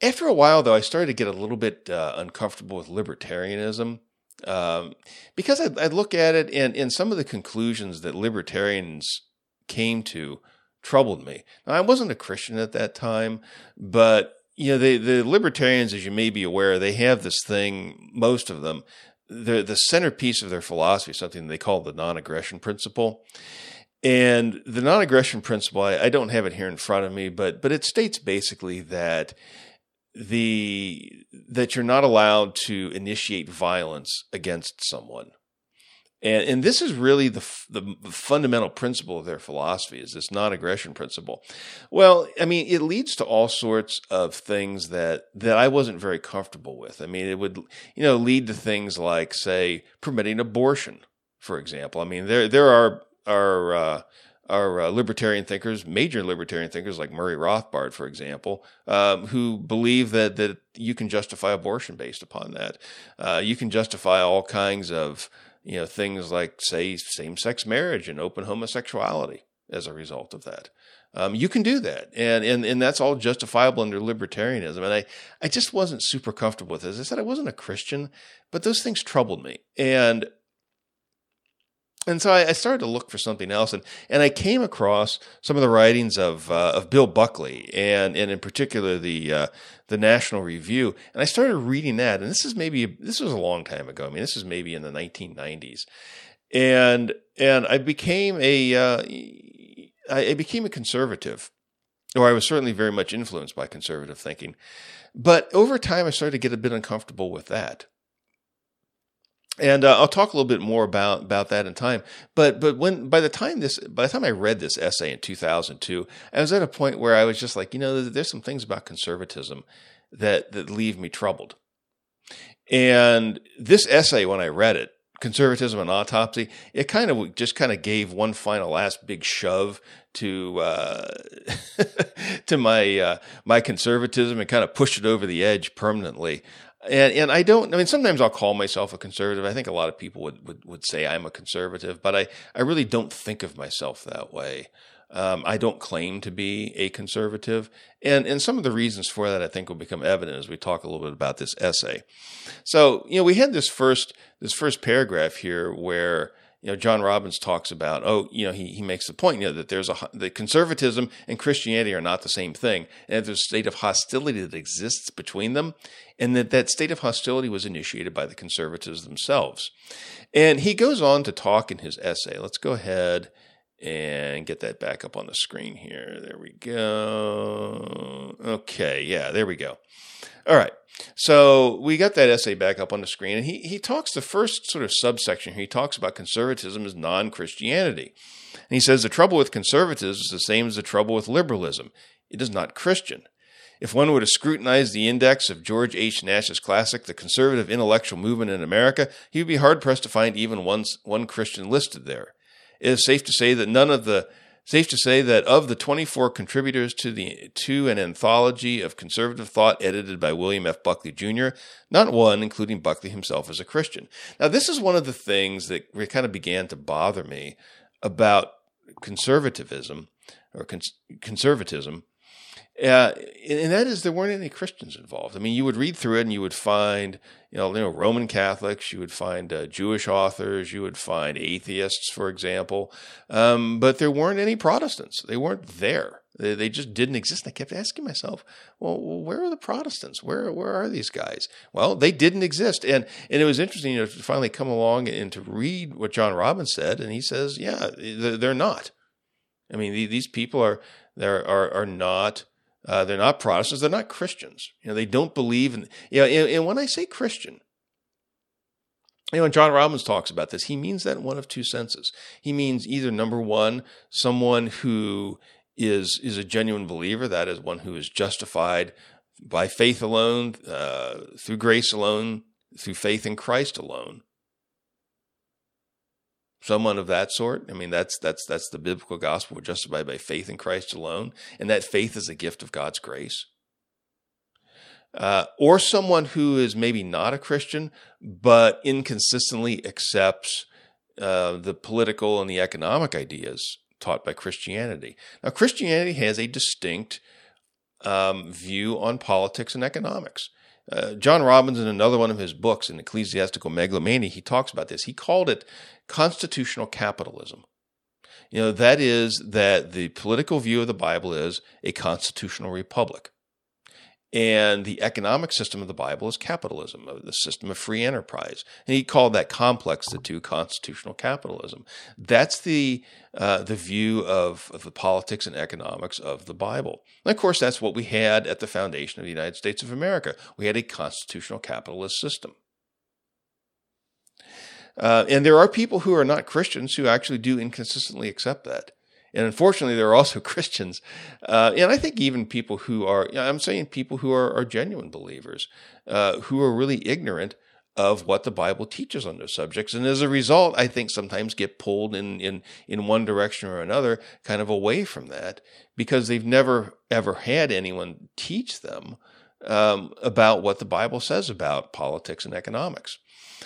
after a while though I started to get a little bit uncomfortable with libertarianism um, because I, I, look at it and, and some of the conclusions that libertarians came to troubled me. Now, I wasn't a Christian at that time, but you know, the, the libertarians, as you may be aware, they have this thing, most of them, the, the centerpiece of their philosophy something they call the non-aggression principle. And the non-aggression principle, I, I don't have it here in front of me, but, but it states basically that the that you're not allowed to initiate violence against someone. And, and this is really the, the fundamental principle of their philosophy is this non-aggression principle. Well, I mean, it leads to all sorts of things that, that I wasn't very comfortable with. I mean, it would, you know, lead to things like, say, permitting abortion, for example. I mean, there, there are, are, uh, are uh, libertarian thinkers, major libertarian thinkers like Murray Rothbard, for example, um, who believe that that you can justify abortion based upon that. Uh, you can justify all kinds of you know things like say same sex marriage and open homosexuality as a result of that. Um, you can do that, and and and that's all justifiable under libertarianism. And I I just wasn't super comfortable with this. I said, I wasn't a Christian, but those things troubled me, and and so I, I, started to look for something else, and, and I came across some of the writings of uh, of Bill Buckley, and and in particular the uh, the National Review, and I started reading that. And this is maybe this was a long time ago. I mean, this is maybe in the 1990s, and and I became a uh, I became a conservative, or I was certainly very much influenced by conservative thinking. But over time, I started to get a bit uncomfortable with that and uh, I'll talk a little bit more about about that in time. But but when by the time this by the time I read this essay in 2002, I was at a point where I was just like, you know, there's some things about conservatism that that leave me troubled. And this essay, when I read it, conservatism and autopsy, it kind of just kind of gave one final last big shove to uh, to my uh, my conservatism and kind of pushed it over the edge permanently. And and I don't. I mean, sometimes I'll call myself a conservative. I think a lot of people would would, would say I'm a conservative, but I I really don't think of myself that way. Um, I don't claim to be a conservative, and and some of the reasons for that I think will become evident as we talk a little bit about this essay. So you know, we had this first this first paragraph here where you know, John Robbins talks about, oh, you know, he, he makes the point, you know, that there's a, that conservatism and Christianity are not the same thing. And there's a state of hostility that exists between them. And that that state of hostility was initiated by the conservatives themselves. And he goes on to talk in his essay. Let's go ahead and get that back up on the screen here. There we go. Okay, yeah, there we go. All right. So we got that essay back up on the screen, and he, he talks the first sort of subsection here. He talks about conservatism as non Christianity. And he says the trouble with conservatism is the same as the trouble with liberalism it is not Christian. If one were to scrutinize the index of George H. Nash's classic, The Conservative Intellectual Movement in America, he would be hard pressed to find even one, one Christian listed there. It is safe to say that none of the safe to say that of the 24 contributors to the to an anthology of conservative thought edited by William F. Buckley Jr., not one, including Buckley himself, is a Christian. Now, this is one of the things that kind of began to bother me about conservatism or cons- conservatism uh, and that is there weren't any Christians involved. I mean, you would read through it and you would find, you know, you know Roman Catholics, you would find uh, Jewish authors, you would find atheists, for example, um, but there weren't any Protestants. They weren't there. They, they just didn't exist. I kept asking myself, well, where are the Protestants? Where where are these guys? Well, they didn't exist, and and it was interesting, you know, to finally come along and to read what John Robbins said, and he says, yeah, they're not. I mean, these people are are are, are not uh, they're not Protestants. They're not Christians. You know, they don't believe in. You know, and, and when I say Christian, you know, and John Robbins talks about this, he means that in one of two senses. He means either number one, someone who is is a genuine believer, that is one who is justified by faith alone, uh, through grace alone, through faith in Christ alone someone of that sort. I mean, that's that's that's the biblical gospel. We're justified by faith in Christ alone, and that faith is a gift of God's grace. Uh, or someone who is maybe not a Christian, but inconsistently accepts uh, the political and the economic ideas taught by Christianity. Now, Christianity has a distinct um, view on politics and economics. Uh, John Robbins, in another one of his books, in Ecclesiastical Megalomania, he talks about this. He called it constitutional capitalism. You know, that is that the political view of the Bible is a constitutional republic. And the economic system of the Bible is capitalism, the system of free enterprise. And he called that complex the two constitutional capitalism. That's the uh, the view of, of the politics and economics of the Bible. And of course, that's what we had at the foundation of the United States of America. We had a constitutional capitalist system. Uh, and there are people who are not Christians who actually do inconsistently accept that. And unfortunately, there are also Christians, uh, and I think even people who are, I'm saying people who are, are genuine believers, uh, who are really ignorant of what the Bible teaches on those subjects. And as a result, I think sometimes get pulled in, in, in one direction or another, kind of away from that, because they've never ever had anyone teach them um, about what the Bible says about politics and economics.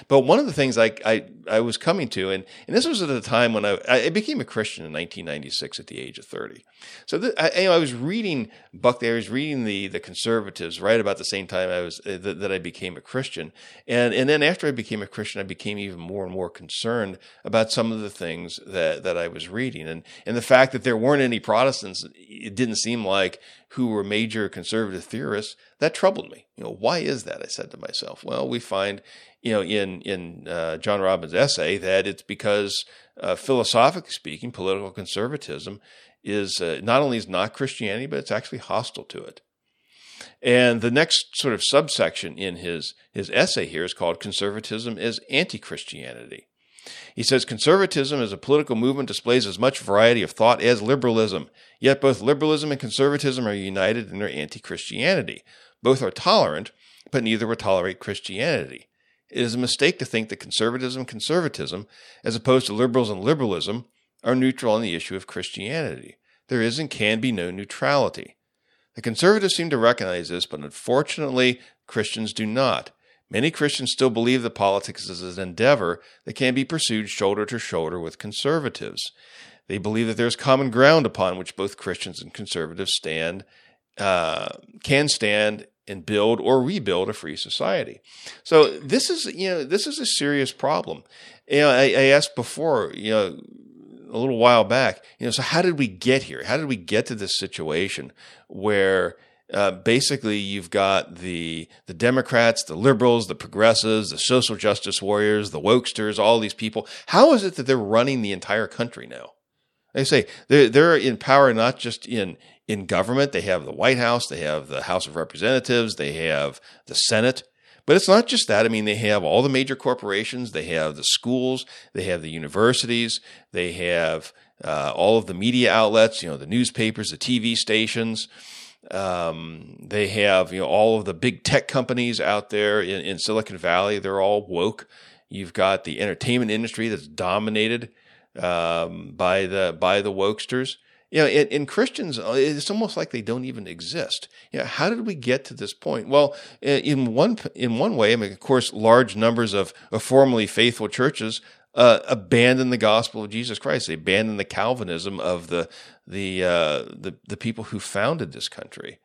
But one of the things I, I, I was coming to, and, and this was at a time when I, I became a Christian in 1996 at the age of 30. So the, I, you know, I was reading Buckley, I was reading the, the conservatives right about the same time I was, uh, that, that I became a Christian. And, and then after I became a Christian, I became even more and more concerned about some of the things that, that I was reading. And, and the fact that there weren't any Protestants, it didn't seem like who were major conservative theorists, that troubled me. You know, why is that? I said to myself. Well, we find, you know, in in uh, John Robbins' essay that it's because, uh, philosophically speaking, political conservatism is uh, not only is not Christianity, but it's actually hostile to it. And the next sort of subsection in his his essay here is called "Conservatism is Anti-Christianity." He says conservatism as a political movement displays as much variety of thought as liberalism. Yet both liberalism and conservatism are united in their anti Christianity. Both are tolerant, but neither will tolerate Christianity. It is a mistake to think that conservatism and conservatism, as opposed to liberals and liberalism, are neutral on the issue of Christianity. There is and can be no neutrality. The conservatives seem to recognize this, but unfortunately, Christians do not. Many Christians still believe that politics is an endeavor that can be pursued shoulder to shoulder with conservatives. They believe that there is common ground upon which both Christians and conservatives stand, uh, can stand and build or rebuild a free society. So this is, you know, this is a serious problem. You know, I, I asked before, you know, a little while back, you know, so how did we get here? How did we get to this situation where uh, basically you've got the the Democrats, the liberals, the progressives, the social justice warriors, the wokesters, all these people. How is it that they're running the entire country now? They say they're they're in power not just in in government. They have the White House, they have the House of Representatives, they have the Senate. But it's not just that. I mean, they have all the major corporations, they have the schools, they have the universities, they have uh, all of the media outlets, you know, the newspapers, the TV stations. Um, they have, you know, all of the big tech companies out there in, in Silicon Valley. They're all woke. You've got the entertainment industry that's dominated um, by the by the wokesters. You know, in, in, Christians, uh, it's almost like they don't even exist. You know, how did we get to this point? Well, in one in one way, I mean, of course, large numbers of, of formerly faithful churches uh, abandon the gospel of Jesus Christ. They abandon the Calvinism of the the uh, the the people who founded this country.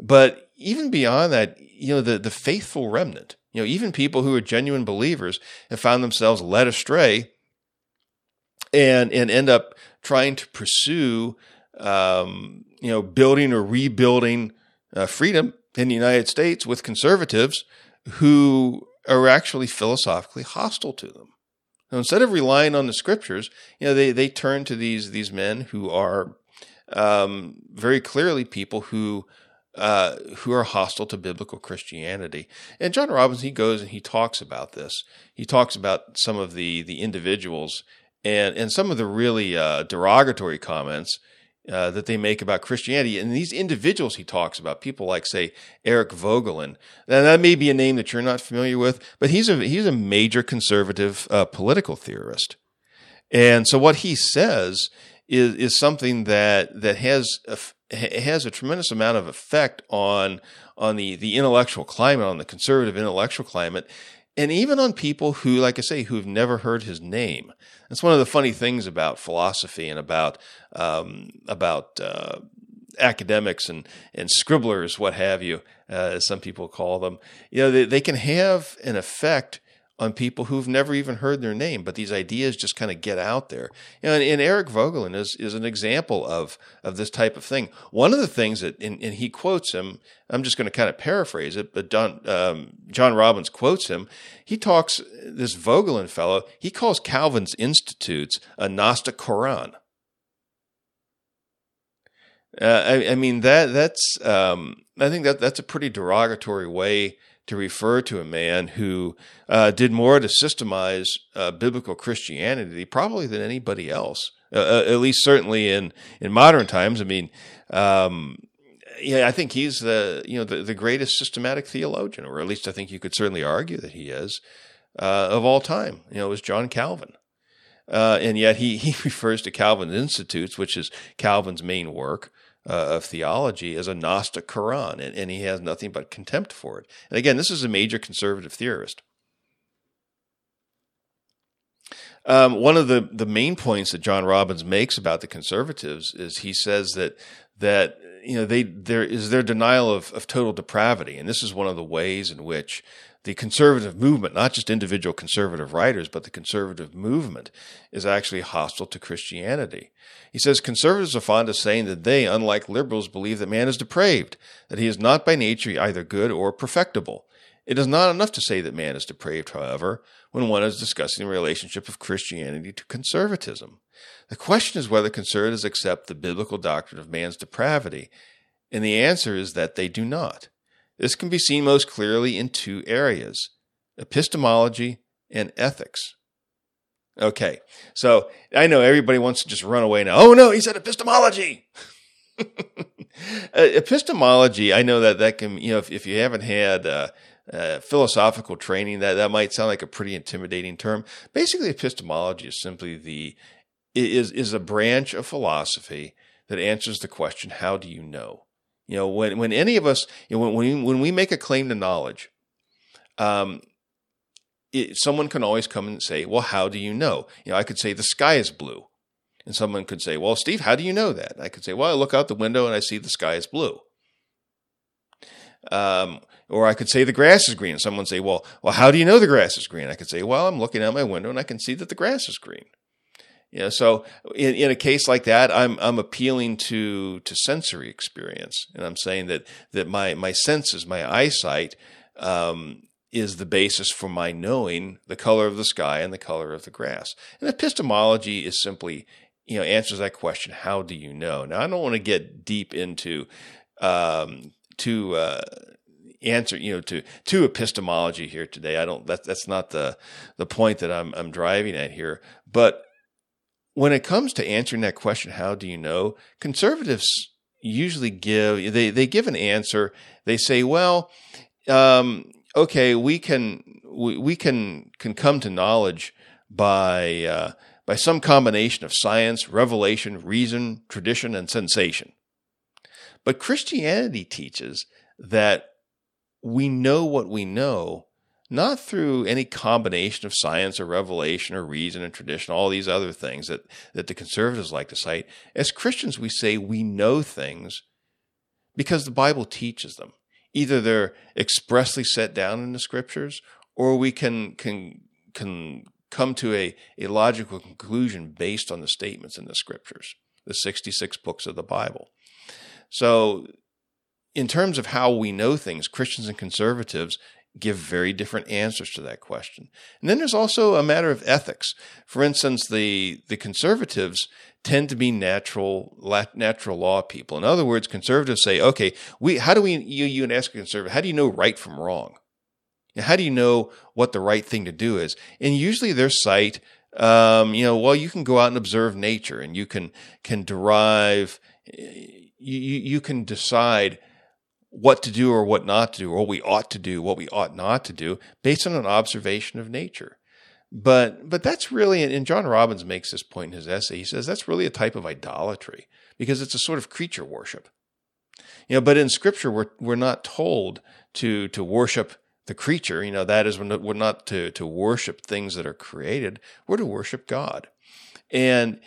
But even beyond that, you know, the the faithful remnant, you know, even people who are genuine believers have found themselves led astray and and end up trying to pursue um, you know building or rebuilding uh, freedom in the United States with conservatives who are actually philosophically hostile to them. So instead of relying on the scriptures, you know they they turn to these these men who are um, very clearly people who uh, who are hostile to biblical Christianity. And John Robbins, he goes and he talks about this. He talks about some of the the individuals and and some of the really uh, derogatory comments uh, that they make about Christianity. And these individuals he talks about, people like say Eric Voegelin. Now that may be a name that you're not familiar with, but he's a he's a major conservative uh, political theorist. And so what he says is is something that that has a, has a tremendous amount of effect on on the the intellectual climate, on the conservative intellectual climate, and even on people who, like I say, who've never heard his name. That's one of the funny things about philosophy and about um, about uh, academics and and scribblers, what have you, uh, as some people call them. You know, they, they can have an effect on people who've never even heard their name, but these ideas just kind of get out there. And, and, Eric Voegelin is is an example of of this type of thing. One of the things that, and, and he quotes him. I'm just going to kind of paraphrase it, but Don, um, John Robbins quotes him. He talks this Voegelin fellow. He calls Calvin's Institutes a Gnostic Quran. Uh, I, I, mean that that's um, I think that that's a pretty derogatory way to refer to a man who uh, did more to systemize uh, biblical Christianity probably than anybody else. Uh, uh, at least, certainly in in modern times. I mean, um, yeah, I think he's the you know the, the greatest systematic theologian, or at least I think you could certainly argue that he is uh, of all time. You know, it was John Calvin. Uh, and yet he, he refers to Calvin's Institutes, which is Calvin's main work, uh, of theology as a Gnostic Quran, and, and he has nothing but contempt for it. And again, this is a major conservative theorist. Um, one of the, the main points that John Robbins makes about the conservatives is he says that that you know they there is their denial of, of total depravity, and this is one of the ways in which the conservative movement, not just individual conservative writers, but the conservative movement is actually hostile to Christianity. He says conservatives are fond of saying that they, unlike liberals, believe that man is depraved, that he is not by nature either good or perfectible. It is not enough to say that man is depraved, however, when one is discussing the relationship of Christianity to conservatism. The question is whether conservatives accept the biblical doctrine of man's depravity, and the answer is that they do not. This can be seen most clearly in two areas epistemology and ethics. Okay, so I know everybody wants to just run away now. Oh no, he said epistemology. Uh, epistemology, I know that that can, you know, if, if you haven't had uh, uh, philosophical training, that that might sound like a pretty intimidating term. Basically, epistemology is simply the is is a branch of philosophy that answers the question, "How do you know?" You know, when when any of us, you know, when when we, make a claim to knowledge, um, it, someone can always come and say, "Well, how do you know?" You know, I could say the sky is blue, and someone could say, "Well, Steve, how do you know that?" I could say, "Well, I look out the window and I see the sky is blue." Um, or I could say the grass is green. Someone say, "Well, well, how do you know the grass is green?" I could say, "Well, I'm looking out my window and I can see that the grass is green." Know, so in, in a case like that, I'm I'm appealing to to sensory experience, and I'm saying that that my my senses, my eyesight, um, is the basis for my knowing the color of the sky and the color of the grass. And epistemology is simply you know, answers that question, how do you know? Now, I don't want to get deep into um, to uh, answer, you know, to to epistemology here today. I don't. That, that's not the the point that I'm I'm driving at here. But when it comes to answering that question, how do you know? Conservatives usually give they they give an answer. They say, well, um, okay, we can we, we can can come to knowledge by uh, by some combination of science, revelation, reason, tradition, and sensation. But Christianity teaches that we know what we know not through any combination of science or revelation or reason and tradition, all these other things that, that the conservatives like to cite. As Christians, we say we know things because the Bible teaches them. Either they're expressly set down in the scriptures, or we can, can, can come to a, a logical conclusion based on the statements in the scriptures, the 66 books of the Bible. So, in terms of how we know things, Christians and conservatives give very different answers to that question. And then there's also a matter of ethics. For instance, the the conservatives tend to be natural natural law people. In other words, conservatives say, "Okay, we how do we you you and ask a conservative, how do you know right from wrong? How do you know what the right thing to do is?" And usually their site um, you know, well, you can go out and observe nature, and you can can derive, you you can decide what to do or what not to do, or what we ought to do, what we ought not to do, based on an observation of nature. But but that's really, and John Robbins makes this point in his essay. He says that's really a type of idolatry because it's a sort of creature worship. You know, but in Scripture, we're we're not told to to worship the creature. You know, that is we're not to to worship things that are created. We're to worship God. And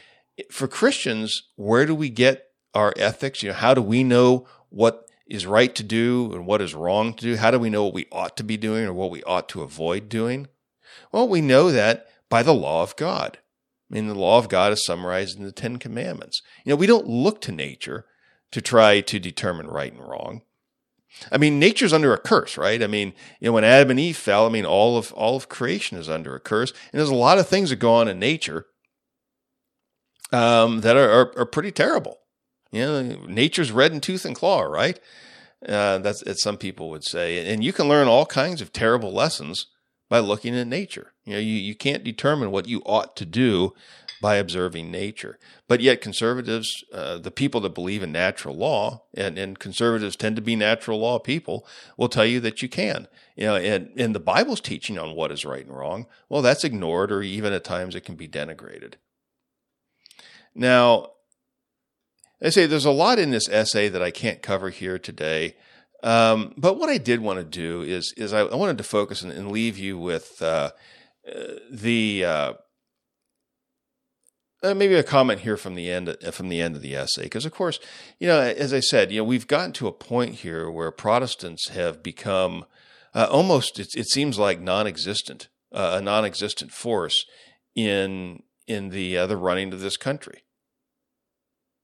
for Christians, where do we get our ethics? You know, how do we know what is right to do and what is wrong to do? How do we know what we ought to be doing or what we ought to avoid doing? Well, we know that by the law of God. I mean, the law of God is summarized in the Ten Commandments. You know, we don't look to nature to try to determine right and wrong. I mean, nature's under a curse, right? I mean, you know, when Adam and Eve fell, I mean, all of all of creation is under a curse, and there's a lot of things that go on in nature um, that are, are, are pretty terrible. You know, nature's red in tooth and claw, right? Uh, that's as some people would say, and you can learn all kinds of terrible lessons by looking at nature. You know, you, you can't determine what you ought to do by observing nature. But yet, conservatives, uh, the people that believe in natural law, and, and conservatives tend to be natural law people, will tell you that you can. You know, and, and the Bible's teaching on what is right and wrong, well, that's ignored, or even at times it can be denigrated. Now, I say there's a lot in this essay that I can't cover here today. Um, but what I did want to do is is I, I wanted to focus and, and leave you with uh, uh, the uh, uh maybe a comment here from the end uh, from the end of the essay because of course you know as I said you know we've gotten to a point here where Protestants have become uh, almost it, it, seems like non-existent a non-existent force in in the the running of this country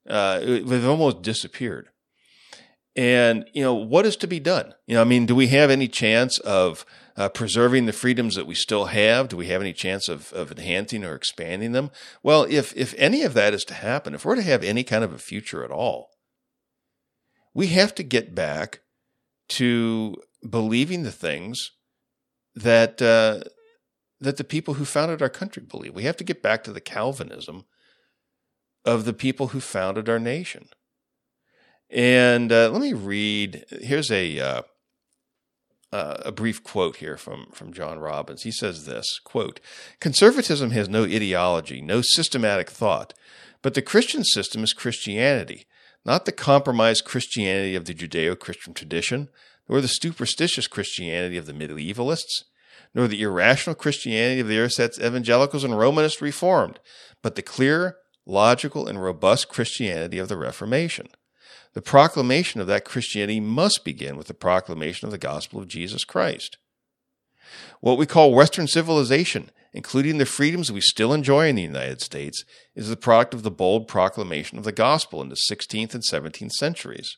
uh, they've almost disappeared. And, you know, what is to be done? You know, I mean, do we have any chance of uh, preserving the freedoms that we still have? Do we have any chance of, of enhancing or expanding them? Well, if, if any of that is to happen, if we're to have any kind of a future at all, we have to get back to believing the things that, uh, that the people who founded our country believe. We have to get back to the Calvinism of the people who founded our nation. And uh, let me read. Here's a uh, uh, a brief quote here from from John Robbins. He says this quote: "Conservatism has no ideology, no systematic thought, but the Christian system is Christianity, not the compromised Christianity of the Judeo-Christian tradition, nor the superstitious Christianity of the medievalists." Nor the irrational Christianity of the Ersatz evangelicals and Romanist reformed, but the clear, logical, and robust Christianity of the Reformation. The proclamation of that Christianity must begin with the proclamation of the gospel of Jesus Christ. What we call Western civilization, including the freedoms we still enjoy in the United States, is the product of the bold proclamation of the gospel in the 16th and 17th centuries.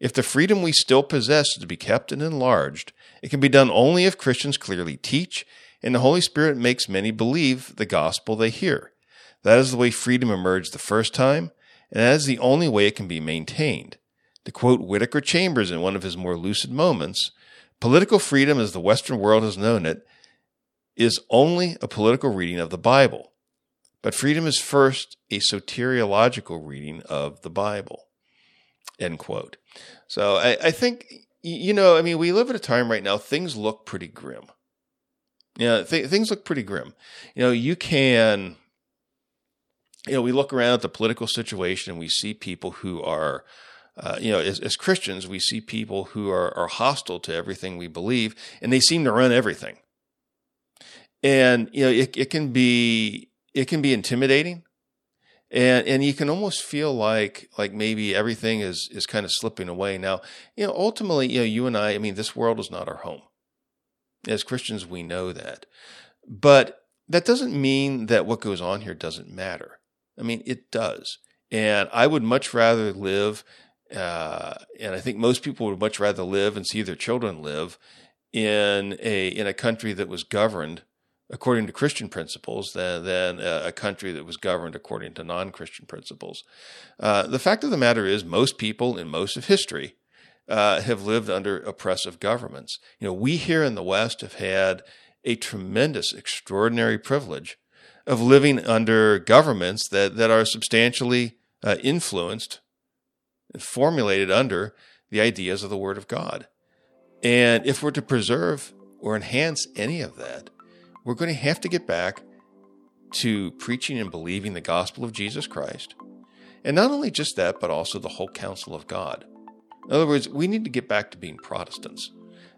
If the freedom we still possess is to be kept and enlarged, it can be done only if Christians clearly teach and the Holy Spirit makes many believe the gospel they hear. That is the way freedom emerged the first time, and that is the only way it can be maintained. To quote Whittaker Chambers in one of his more lucid moments, political freedom as the Western world has known it is only a political reading of the Bible. But freedom is first a soteriological reading of the Bible. End quote. So I, I think, you know, I mean, we live at a time right now, things look pretty grim. Yeah, th- things look pretty grim. You know, you can, you know, we look around at the political situation and we see people who are, uh, you know, as, as, Christians, we see people who are, are hostile to everything we believe, and they seem to run everything. And you know, it, it can be it can be intimidating, and and you can almost feel like like maybe everything is is kind of slipping away. Now, you know, ultimately, you know, you and I, I mean, this world is not our home. As Christians, we know that, but that doesn't mean that what goes on here doesn't matter. I mean, it does. And I would much rather live uh, and I think most people would much rather live and see their children live in a in a country that was governed according to Christian principles than than a country that was governed according to non-Christian principles. Uh, the fact of the matter is, most people in most of history uh, have lived under oppressive governments. You know, we here in the West have had a tremendous, extraordinary privilege of living under governments that that are substantially uh, influenced formulated under the ideas of the Word of God. And if we're to preserve or enhance any of that, we're going to have to get back to preaching and believing the gospel of Jesus Christ. And not only just that, but also the whole counsel of God. In other words, we need to get back to being Protestants.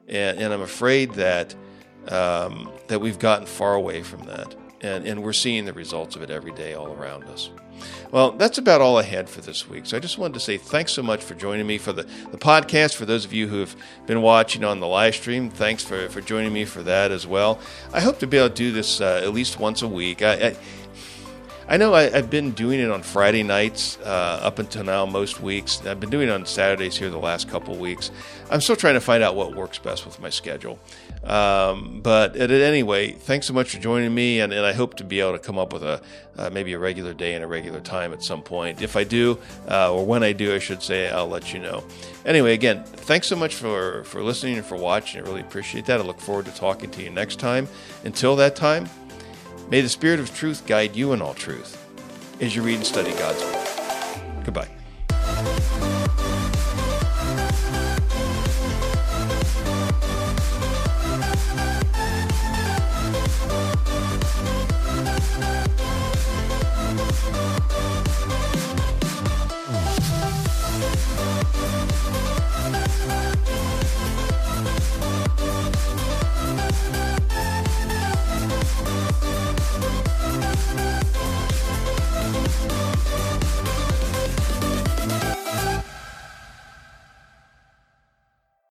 And, and I'm afraid that, um, that we've gotten far away from that. And, and we're seeing the results of it every day all around us. Well, that's about all I had for this week. So I just wanted to say thanks so much for joining me for the, the podcast. For those of you who have been watching on the live stream, thanks for, for joining me for that as well. I hope to be able to do this uh, at least once a week. I, I I know I, have been doing it on Friday nights uh, up until now, most weeks. I've been doing it on Saturdays here the last couple weeks. I'm still trying to find out what works best with my schedule. Um, but at, anyway, thanks so much for joining me, and, and, I hope to be able to come up with a uh, maybe a regular day and a regular time at some point. If I do, uh, or when I do, I should say, I'll let you know. Anyway, again, thanks so much for for listening and for watching. I really appreciate that. I look forward to talking to you next time. Until that time. May the Spirit of truth guide you in all truth as you read and study God's Word. Goodbye.